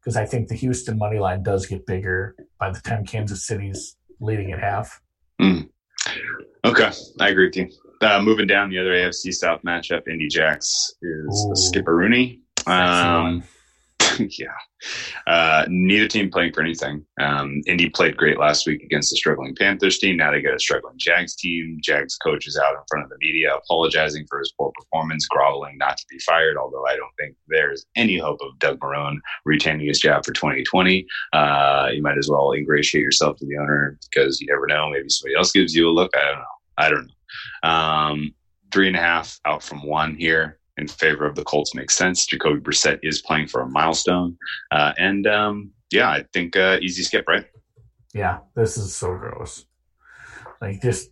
because I think the Houston money line does get bigger by the time Kansas City's leading at half. Okay, I agree with you. Uh, moving down the other AFC South matchup, Indy Jacks is Ooh. Skipper Rooney. Um. [laughs] yeah. Uh, neither team playing for anything. Um, Indy played great last week against the struggling Panthers team. Now they got a struggling Jags team. Jags coach is out in front of the media apologizing for his poor performance, groveling not to be fired, although I don't think there's any hope of Doug Marrone retaining his job for 2020. Uh, you might as well ingratiate yourself to the owner because you never know. Maybe somebody else gives you a look. I don't know. I don't know. Um, three and a half out from one here in favor of the Colts makes sense. Jacoby Brissett is playing for a milestone. Uh, and um, yeah, I think uh, easy skip, right? Yeah, this is so gross. Like just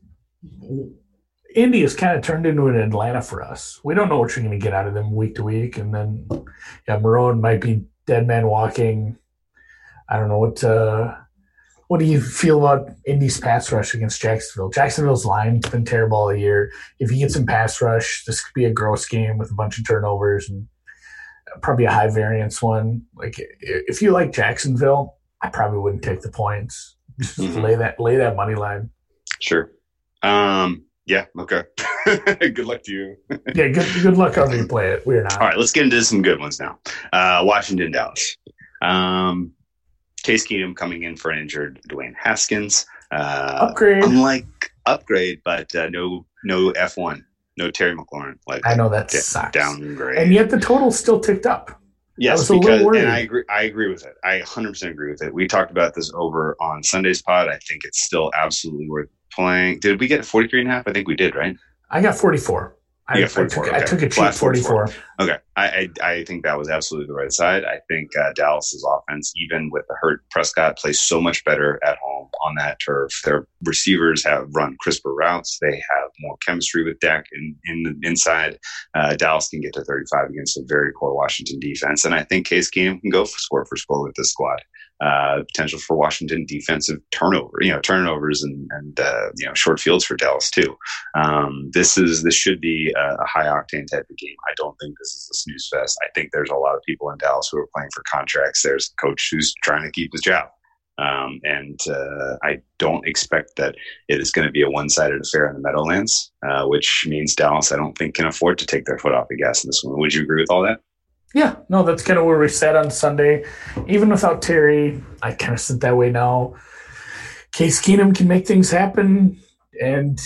Indy has kind of turned into an Atlanta for us. We don't know what you're going to get out of them week to week, and then yeah, Marrone might be dead man walking. I don't know what. Uh, what do you feel about Indy's pass rush against Jacksonville? Jacksonville's line's been terrible all year. If you get some pass rush, this could be a gross game with a bunch of turnovers and probably a high variance one. Like if you like Jacksonville, I probably wouldn't take the points. Just Mhm. lay that lay that money line. Sure. Um, yeah, okay. [laughs] good luck to you. [laughs] Yeah, good good luck however you play it. We're not. All right, let's get into some good ones now. Uh, Washington, Dallas. Um, Case Keenum coming in for an injured Dwayne Haskins. Uh, Upgrade. unlike upgrade, but uh, no no F one, no Terry McLaurin. Like I know that da- sucks. downgrade. And yet the total still ticked up. Yes, was a little because and I agree. I agree with it. I 100 percent agree with it. We talked about this over on Sunday's pod. I think it's still absolutely worth playing. Did we get 43 and a half? I think we did, right? I got 44. I, I got 44, took, I took a cheap Flat 44. Okay, I, I I think that was absolutely the right side. I think uh, Dallas's offense, even with the hurt Prescott, plays so much better at home on that turf. Their receivers have run crisper routes. They have more chemistry with Dak in, in the inside. Uh, Dallas can get to 35 against a very poor Washington defense, and I think Case Keenum can go for score for score with this squad. Uh, potential for Washington defensive turnover, you know, turnovers and and uh, you know short fields for Dallas too. Um, this is this should be a, a high octane type of game. I don't think this is a snooze fest. I think there's a lot of people in Dallas who are playing for contracts. There's a coach who's trying to keep his job. Um, and uh, I don't expect that it is going to be a one-sided affair in the Meadowlands, uh, which means Dallas, I don't think, can afford to take their foot off the gas in this one. Would you agree with all that? Yeah, no, that's kind of where we sat on Sunday. Even without Terry, I kind of sit that way now. Case Keenum can make things happen, and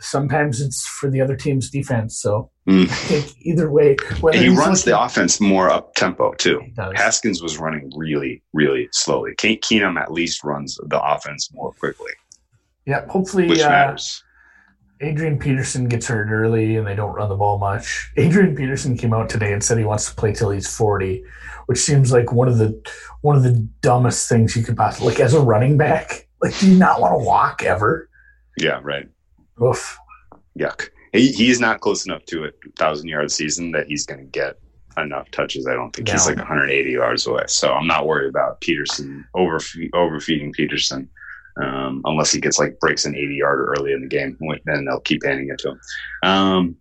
sometimes it's for the other team's defense. So Mm. I think either way, And he runs the offense more up tempo too. Haskins was running really, really slowly. Ke- Keenum at least runs the offense more quickly, Yeah, hopefully which uh, matters. Adrian Peterson gets hurt early and they don't run the ball much. Adrian Peterson came out today and said he wants to play till he's 40, which seems like one of the one of the dumbest things you could possibly like as a running back. Like, do you not want to walk ever? Yeah, right. Oof. Yuck. He, he's not close enough to a thousand yard season that he's going to get enough touches. I don't think he's like 180 yards away. So I'm not worried about Peterson overfe- overfeeding Peterson. Um, unless he gets like breaks an 80 yarder early in the game, then they'll keep handing it to him. Um,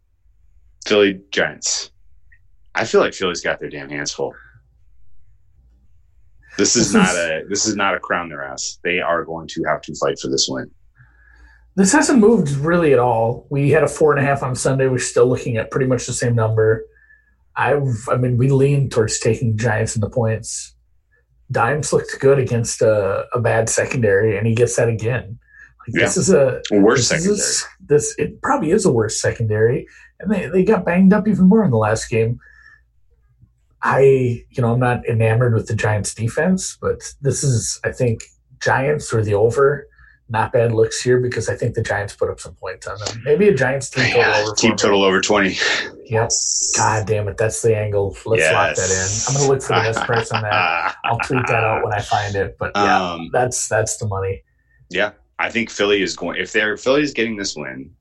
Philly Giants. I feel like Philly's got their damn hands full. This is not a this is not a crown their ass. They are going to have to fight for this win. This hasn't moved really at all. We had a four and a half on Sunday. We're still looking at pretty much the same number. I've, I mean, we lean towards taking Giants in the points. Dimes looked good against a, a bad secondary, and he gets that again. Like, This is a worse secondary. Is, this it probably is a worse secondary, and they, they got banged up even more in the last game. I, you know, I'm not enamored with the Giants defense, but this is, I think, Giants or the over. Not bad looks here because I think the Giants put up some points on them. Maybe a Giants team total Yeah, over. team total over 20. Yep. God damn it, that's the angle. Let's lock that in. I'm gonna look for the best price on that. I'll tweet that out when I find it. But yeah, Um, that's that's the money. Yeah, I think Philly is going. If they're Philly is getting this win,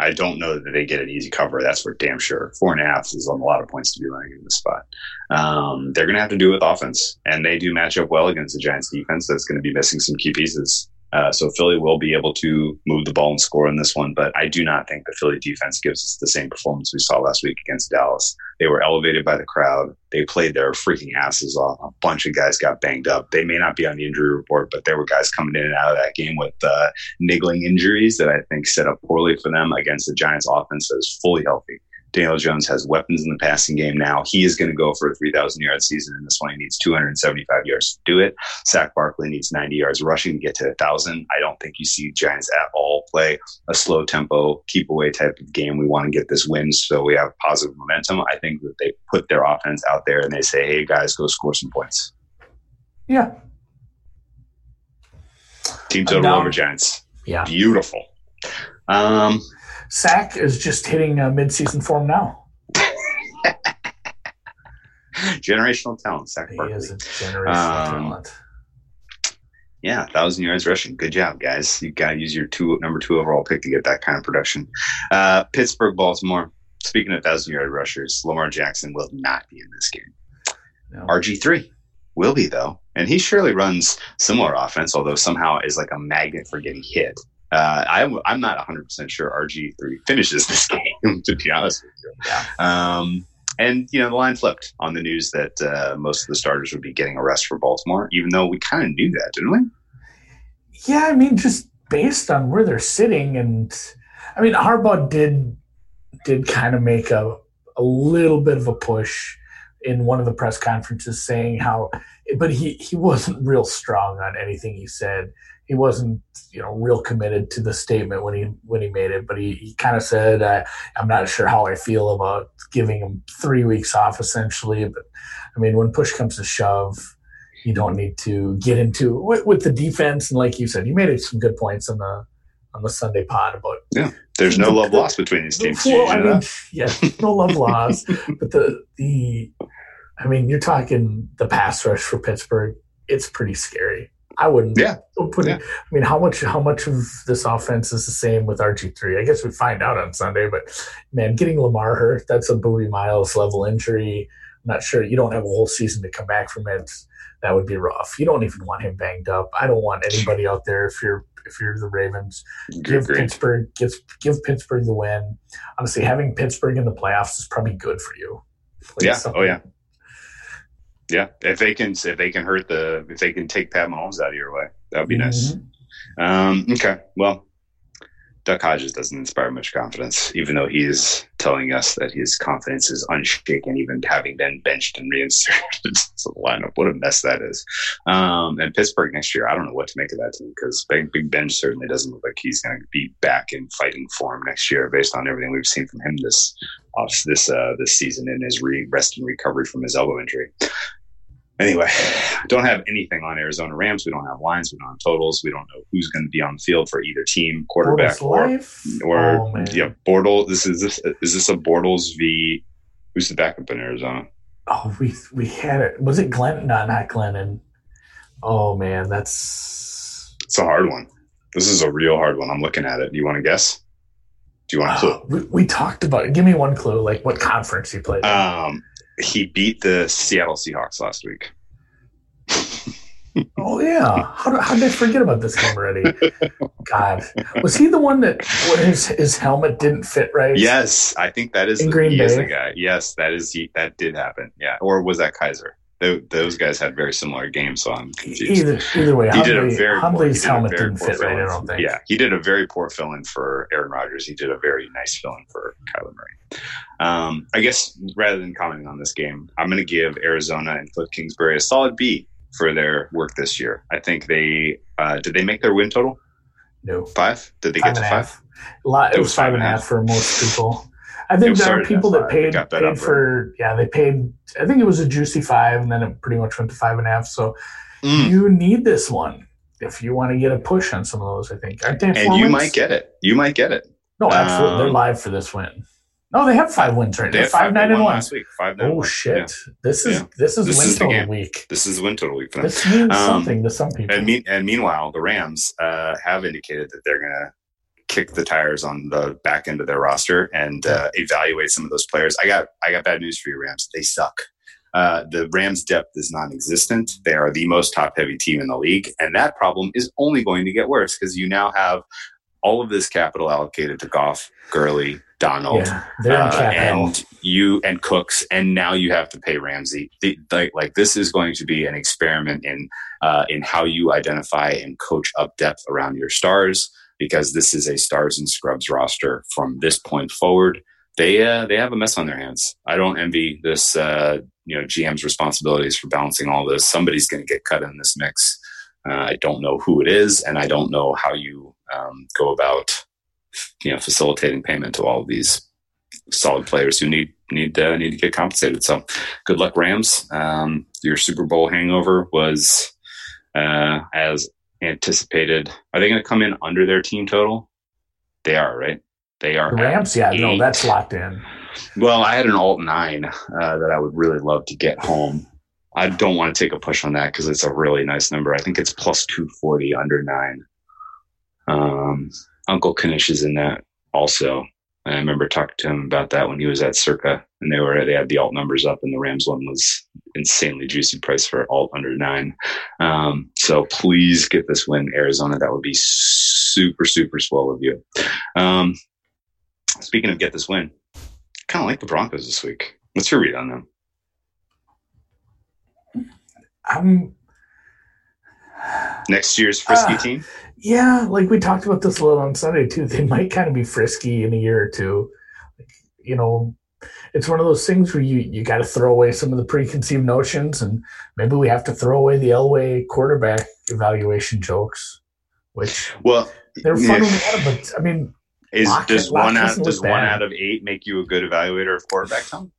I don't know that they get an easy cover. That's for damn sure. Four and a half is on a lot of points to be running in this spot. Um, they're going to have to do it with offense, and they do match up well against the Giants defense. That's going to be missing some key pieces. Uh, so Philly will be able to move the ball and score in this one, but I do not think the Philly defense gives us the same performance we saw last week against Dallas. They were elevated by the crowd. They played their freaking asses off. A bunch of guys got banged up. They may not be on the injury report, but there were guys coming in and out of that game with uh, niggling injuries that I think set up poorly for them against the Giants offense that is fully healthy. Daniel Jones has weapons in the passing game now. He is going to go for a 3,000 yard season in this one. He needs 275 yards to do it. Saquon Barkley needs 90 yards rushing to get to 1,000. I don't think you see Giants at all play a slow tempo, keep away type of game. We want to get this win so we have positive momentum. I think that they put their offense out there and they say, hey, guys, go score some points. Yeah, Team total over Giants. yeah. Beautiful. Um, Sack is just hitting uh, mid-season form now. [laughs] generational talent, Saquon He Barkley. is a generational Um, talent. Yeah, thousand yards rushing. Good job, guys. You got to use your two number two overall pick to get that kind of production. Uh, Pittsburgh, Baltimore. Speaking of thousand yard rushers, Lamar Jackson will not be in this game. No. RG three will be though, and he surely runs similar offense, although somehow is like a magnet for getting hit. Uh, I'm I'm not 100 percent sure RG three finishes this [laughs] game. To be honest with you, Yeah. um, and you know the line flipped on the news that uh, most of the starters would be getting a rest for Baltimore, even though we kind of knew that, didn't we? Yeah, I mean, just based on where they're sitting, and I mean, Harbaugh did did kind of make a a little bit of a push in one of the press conferences, saying how, but he he wasn't real strong on anything he said. He wasn't, you know, real committed to the statement when he when he made it. But he, he kind of said, uh, "I'm not sure how I feel about giving him three weeks off, essentially." But I mean, when push comes to shove, you don't need to get into with, with the defense. And like you said, you made some good points on the on the Sunday pod about yeah. There's no The- love lost between these teams. well, I Did you know mean, yeah, no love lost, [laughs] but the the I mean, you're talking the pass rush for Pittsburgh. It's pretty scary. I wouldn't. Yeah. Put Yeah. I mean, how much how much of this offense is the same with RG three? I guess we find out on Sunday. But man, getting Lamar hurt, that's a Bowie Miles level injury. I'm not sure. You don't have a whole season to come back from it. That would be rough. You don't even want him banged up. I don't want anybody out there if you're if you're the Ravens give. Pittsburgh give give Pittsburgh the win. Honestly, having Pittsburgh in the playoffs is probably good for you. Like Yeah. Oh yeah. Yeah. If they can, if they can hurt the, if they can take Pat Mahomes out of your way, that would be nice. Mhm. Um, okay. Well, Duck Hodges doesn't inspire much confidence, even though he is telling us that his confidence is unshaken, even having been benched and reinserted [laughs] into the lineup. What a mess that is. Um, and Pittsburgh next year, I don't know what to make of that team because Big, Big Ben certainly doesn't look like he's going to be back in fighting form next year based on everything we've seen from him this off this uh, this season in his re- rest and recovery from his elbow injury. Anyway, [sighs] don't have anything on Arizona Rams. We don't have lines. We don't have totals. We don't know who's going to be on the field for either team, quarterback Bortles or or Oh, man. yeah, Bortles. This is this is this a Bortles v who's the backup in Arizona? Oh, we we had it. Was it Glenn? No, not Glennon. Oh man, that's It's a hard one. This is a real hard one. I'm looking at it. Do you want to guess? Do you want a clue? [gasps] we, we talked about it. Give me one clue, like what conference he played. in. Um, he beat the Seattle Seahawks last week. [laughs] oh yeah, how, did- how did I forget about this game already? [laughs] God, was he the one that his his helmet didn't fit right? Yes, I think that is In the, Green Bay? the guy. Yes, that is he. That did happen. Yeah, or was that Kizer? Tho- those guys had very similar games, so I'm confused. Either either way, he did a very poor, Hundley's did a helmet very didn't poor fit right. I don't think. Yeah, he did a very poor fill-in for Aaron Rodgers. He did a very nice fill-in for Kyler Murray. Um, I guess rather than commenting on this game, I'm going to give Arizona and Cliff Kingsbury a solid B for their work this year. I think they uh, did they make their win total No. five? Did they Five get to five? half. A lot, it It was was five and a half for most people. I think there are people that paid, bet paid for yeah they paid. I think it was a juicy five, and then it pretty much went to five and a half. So Mm. you need this one if you want to get a push on some of those. I think aren't they? And you wins? might get it. You might get it. no, absolutely. They're um, live for this win. No, they have five wins right. They They're five nine and one. last week. Five nine. Oh one. shit! Yeah. This is Yeah. this is This win is total week. This is win total week for them. This means Um, something to some people. And, mean, and meanwhile, the Rams uh, have indicated that they're going to kick the tires on the back end of their roster and uh, evaluate some of those players. I got I got bad news for you, Rams. They suck. Uh, the Rams' depth is non-existent. They are the most top-heavy team in the league, and that problem is only going to get worse because you now have all of this capital allocated to Goff, Gurley, Donald, yeah, uh, and you and Cooks, and now you have to pay Ramsey. The, like, like this is going to be an experiment in uh, in how you identify and coach up depth around your stars, because this is a stars and scrubs roster from this point forward. They uh, they have a mess on their hands. I don't envy this. Uh, you know, GM's responsibilities for balancing all this. Somebody's going to get cut in this mix. Uh, I don't know who it is, and I don't know how you um, go about you know facilitating payment to all of these solid players who need need need to get compensated. So, good luck, Rams. Um, your Super Bowl hangover was uh, as anticipated. Are they going to come in under their team total? They are, right? They are. The Rams, yeah, no, that's locked in. Well, I had an alt nine uh, that I would really love to get home. I don't want to take a push on that because it's a really nice number. I think it's plus two forty under nine. Um, Uncle Kanish is in that also. I remember talking to him about that when he was at Circa, and they were they had the alt numbers up, and the Rams one was insanely juicy price for alt under nine. Um, so please get this win, Arizona. That would be super super swell of you. Um, speaking of get this win, kind of like the Broncos this week. What's your read on them? I'm Next year's frisky Ah. team. Yeah, like we talked about this a little on Sunday too. They might kind of be frisky in a year or two. Like, you know, it's one of those things where you you got to throw away some of the preconceived notions, and maybe we have to throw away the Elway quarterback evaluation jokes, which Well, they're fun yeah. when we had them. But I mean, is Lock- does Lock one out does one bad. out of eight make you a good evaluator of quarterback? Tom?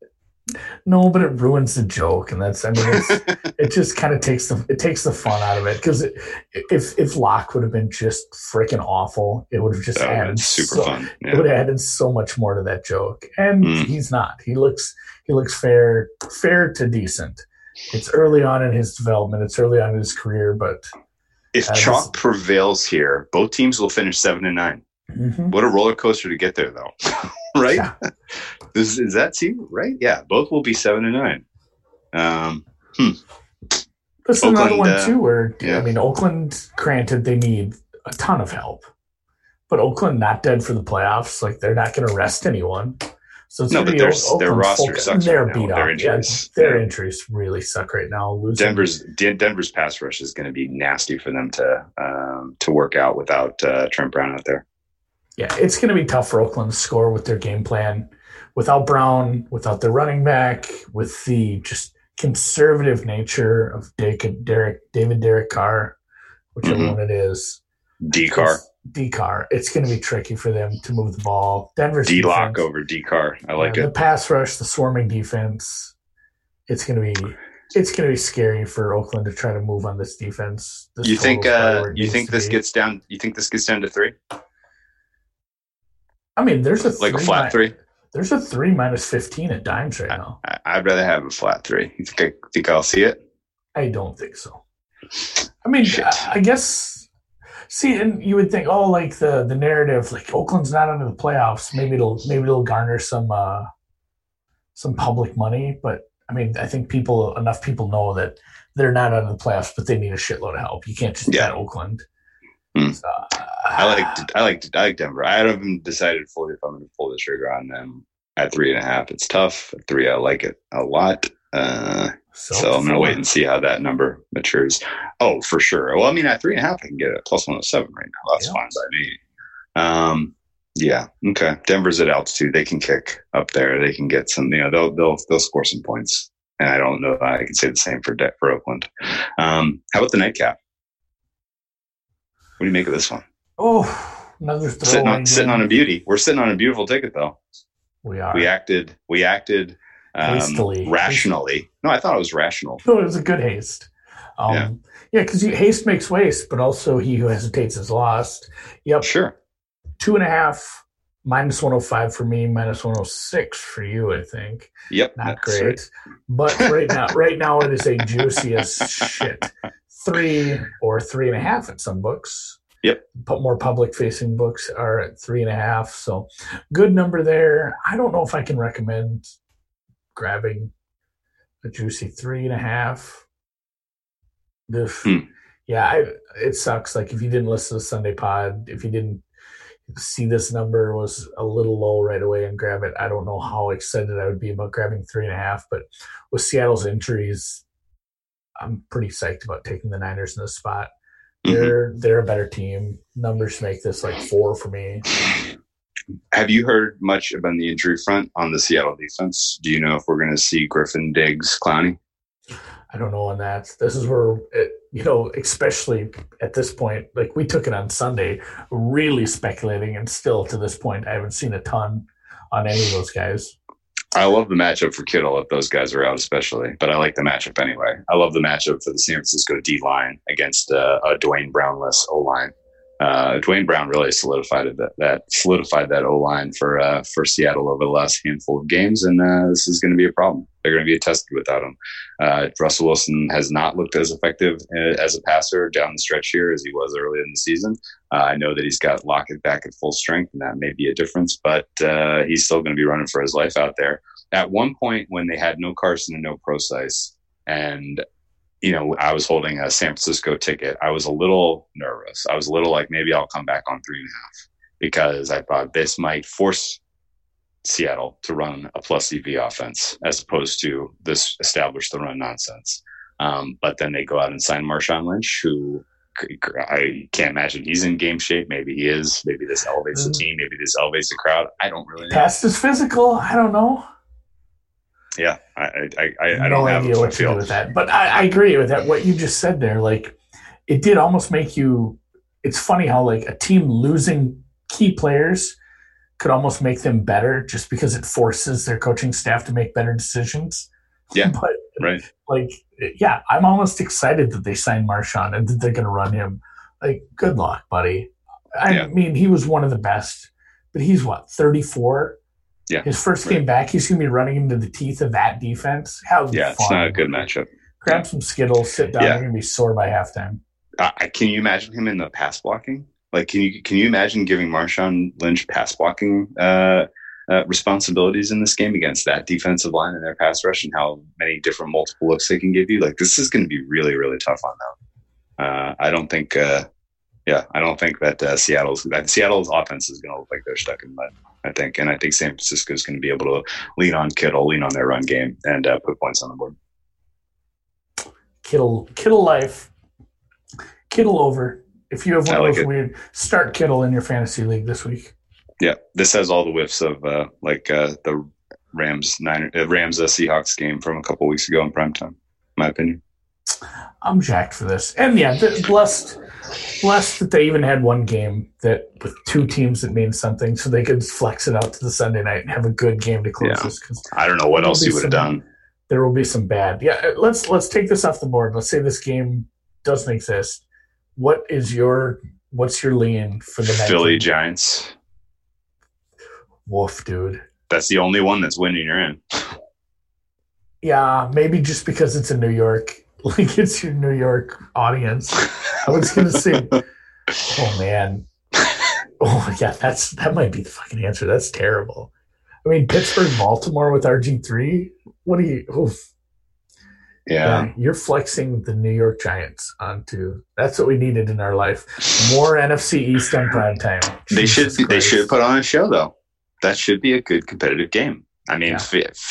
No, but it ruins the joke, and that's I mean, it's, [laughs] it just kind of takes the it takes the fun out of it because if if Lock would have been just freaking awful, it would have just That added super so, fun. It would have added so much more to that joke, and Mm. he's not. He looks he looks fair fair to decent. It's early on in his development. It's early on in his career, but If chalk prevails here, both teams will finish seven and nine. mhm. What a roller coaster to get there, though. [laughs] right? Yeah. [laughs] Is, is that team right? Yeah, both will be seven and nine. Um, this is another one uh, too. Where yeah. I mean, Oakland. Granted, they need a ton of help, but Oakland not dead for the playoffs. Like they're not going to rest anyone. So it's No, but their- their roster full- sucks They're right beat with up. their Yeah, injuries. their Yeah. injuries really suck right now. Losing Denver's Den- Denver's pass rush is going to be nasty for them to um, to work out without uh, Trent Brown out there. Yeah, it's going to be tough for Oakland to score with their game plan. Without Brown, without the running back, with the just conservative nature of Derek, Derek David Derek Carr, whichever Mhm. one it is. D car, D Carr. It's going to be tricky for them to move the ball. Denver's D lock over D car. I like it. The pass rush, the swarming defense. It's going to be it's going to be scary for Oakland to try to move on this defense. This You think uh, you think this be. gets down? You think this gets down to three, I mean, there's a like a flat mi- three? There's a three minus fifteen at dimes right now. I, I'd rather have a flat three. You think I think I'll see it? I don't think so. I mean, I, I guess. See, and you would think, oh, like the the narrative, like Oakland's not under the playoffs. Maybe it'll maybe it'll garner some uh some public money. But I mean, I think people enough people know that they're not under the playoffs, but they need a shitload of help. You can't just Yeah. bet Oakland. Hmm. So, I like I like I like Denver. I haven't decided fully if I'm going to pull the trigger on them at three and a half. It's tough. At three, I like it a lot. Uh, so I'm going to wait and see how that number matures. Oh, for sure. Well, I mean, at three and a half, I can get it at plus 107 right now. That's Yeah. fine by me. Um, yeah. Okay. Denver's at altitude. They can kick up there. They can get some. You know, they'll they'll they'll score some points. And I don't know. if I can say the same for De- for Oakland. Um, how about the nightcap? What do you make of this one? Oh, another Sitting throwaway on sitting on a beauty. We're sitting on a beautiful ticket though. We are. We acted. We acted um, Hastily. rationally. No, I thought it was rational. No, [laughs] it was a good haste. Um, yeah, because haste makes waste, but also he who hesitates is lost. Yep, Sure. two and a half, minus 105 for me, minus 106 for you, I think. Yep. Not great. right. But right now, [laughs] right now it is a juicy as shit. Three or three and a half at some books. Yep. But more public facing books are at three and a half. So good number there. I don't know if I can recommend grabbing a juicy three and a half. Ugh. Hmm. Yeah, I, it sucks. Like if you didn't listen to Sunday Pod, if you didn't see this number was a little low right away and grab it, I don't know how excited I would be about grabbing three and a half. But with Seattle's injuries, I'm pretty psyched about taking the Niners in this spot. Mhm. They're they're a better team. Numbers make this like four for me. Have you heard much about the injury front on the Seattle defense? Do you know if we're going to see Griffin, Diggs, Clowney? I don't know on that. This is where it, you know, especially at this point, like we took it on Sunday, really speculating, and still to this point, I haven't seen a ton on any of those guys. I love the matchup for Kittle if those guys are out, especially. But I like the matchup anyway. I love the matchup for the San Francisco D line against uh, a Duane Brownless O line. Uh, Duane Brown really solidified that, that solidified that O line for uh, for Seattle over the last handful of games, and uh, this is going to be a problem. They're going to be tested without him. Uh, Russell Wilson has not looked as effective uh, as a passer down the stretch here as he was early in the season. Uh, I know that he's got Lockett back at full strength, and that may be a difference, but he's still going to be running for his life out there. At one point, when they had no Carson and no Prosise, and you know, I was holding a San Francisco ticket. I was a little nervous. I was a little like, maybe I'll come back on three and a half because I thought this might force Seattle to run a plus EV offense as opposed to this establish the run nonsense. Um, but then they go out and sign Marshawn Lynch, who I can't imagine he's in game shape. Maybe he is. Maybe this elevates the Mm. team. Maybe this elevates the crowd. I don't really know. Past is physical. I don't know. Yeah, I I, I, I don't have idea a what to do feel. with that. But I, I agree with that. What you just said there, like it did almost make you. It's funny how like a team losing key players could almost make them better just because it forces their coaching staff to make better decisions. Yeah. but Right. like yeah, I'm almost excited that they signed Marshawn and that they're going to run him. Like, good luck, buddy. I Yeah. mean, he was one of the best, but he's what 34. Yeah, His first game back, he's going to be running into the teeth of that defense. How Yeah, it's not a good matchup. Grab some Skittles, sit down. Yeah. You're going to be sore by halftime. Uh, can you imagine him in the pass blocking? Like, can you can you imagine giving Marshawn Lynch pass blocking uh, uh, responsibilities in this game against that defensive line and their pass rush, and how many different multiple looks they can give you? Like, this is going to be really really tough on them. Uh, I don't think. Uh, yeah, I don't think that uh, Seattle's that Seattle's offense is going to look like they're stuck in mud. I think, and I think San Francisco is going to be able to lean on Kittle, lean on their run game, and uh, put points on the board. Kittle, Kittle life. Kittle over. If you have one I of those weird, start Kittle in your fantasy league this week. Yeah, this has all the whiffs of uh, like uh, the Rams Niner uh, Rams uh, Seahawks game from a couple weeks ago in primetime. In my opinion. I'm jacked for this. And yeah, blessed, blessed that they even had one game that with two teams that means something, so they could flex it out to the Sunday night and have a good game to close Yeah. this. I don't know what else you would have done. there will be some bad. Yeah, uh, let's let's take this off the board. Let's say this game doesn't exist. What is your what's your lean for the? Philly Giants. Woof, dude. That's the only one that's winning. You're in. [laughs] Yeah, maybe just because it's in New York, like [laughs] it's your New York audience. I was gonna say, [laughs] oh man, oh yeah, that's that might be the fucking answer. That's terrible. I mean, Pittsburgh, Baltimore with RG three. What do you? Oof. Yeah. Yeah, you're flexing the New York Giants onto. That's what we needed in our life. More [laughs] NFC East on prime time. They should. Jesus They should put on a show though. That should be a good competitive game. I mean,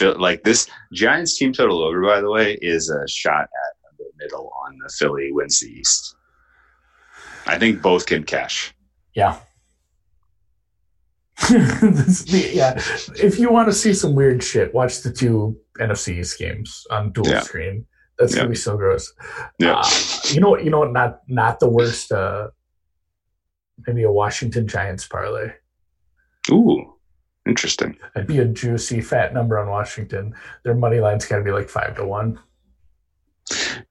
Yeah. like this Giants team total over, by the way, is a shot at middle on the Philly wins the East. I think both can cash. Yeah. The- [laughs] yeah. If you want to see some weird shit, watch the two NFC East games on dual Yeah. screen. That's Yeah. gonna be so gross. Yeah. Uh, you know what? You know what? Not not the worst. Uh, maybe a Washington Giants parlay. Ooh. Interesting. That'd be a juicy fat number on Washington. Their money line's got to be like five to one.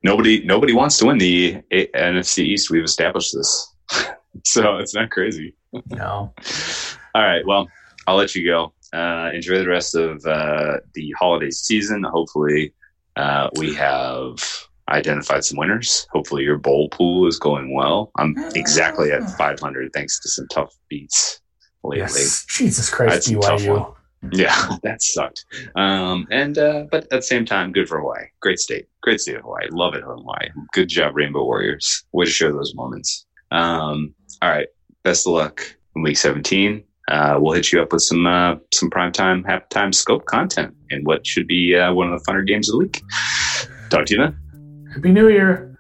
Nobody, nobody wants to win the A- NFC East. We've established this, [laughs] so it's not crazy. No. [laughs] All right. Well, I'll let you go. Uh, enjoy the rest of uh, the holiday season. Hopefully, uh, we have identified some winners. Hopefully, your bowl pool is going well. I'm exactly at 500 thanks to some tough beats lately. Yes. Jesus Christ, BYU. One. Yeah, [laughs] that sucked. Um, and uh, but at the same time, good for Hawaii. Great state, great state of Hawaii. Love it, Hawaii. Good job, Rainbow Warriors. Way to share those moments. Um, all right, best of luck in week 17. Uh, we'll hit you up with some uh, some primetime halftime scope content and what should be uh, one of the funner games of the week. Talk to you then. Happy New Year.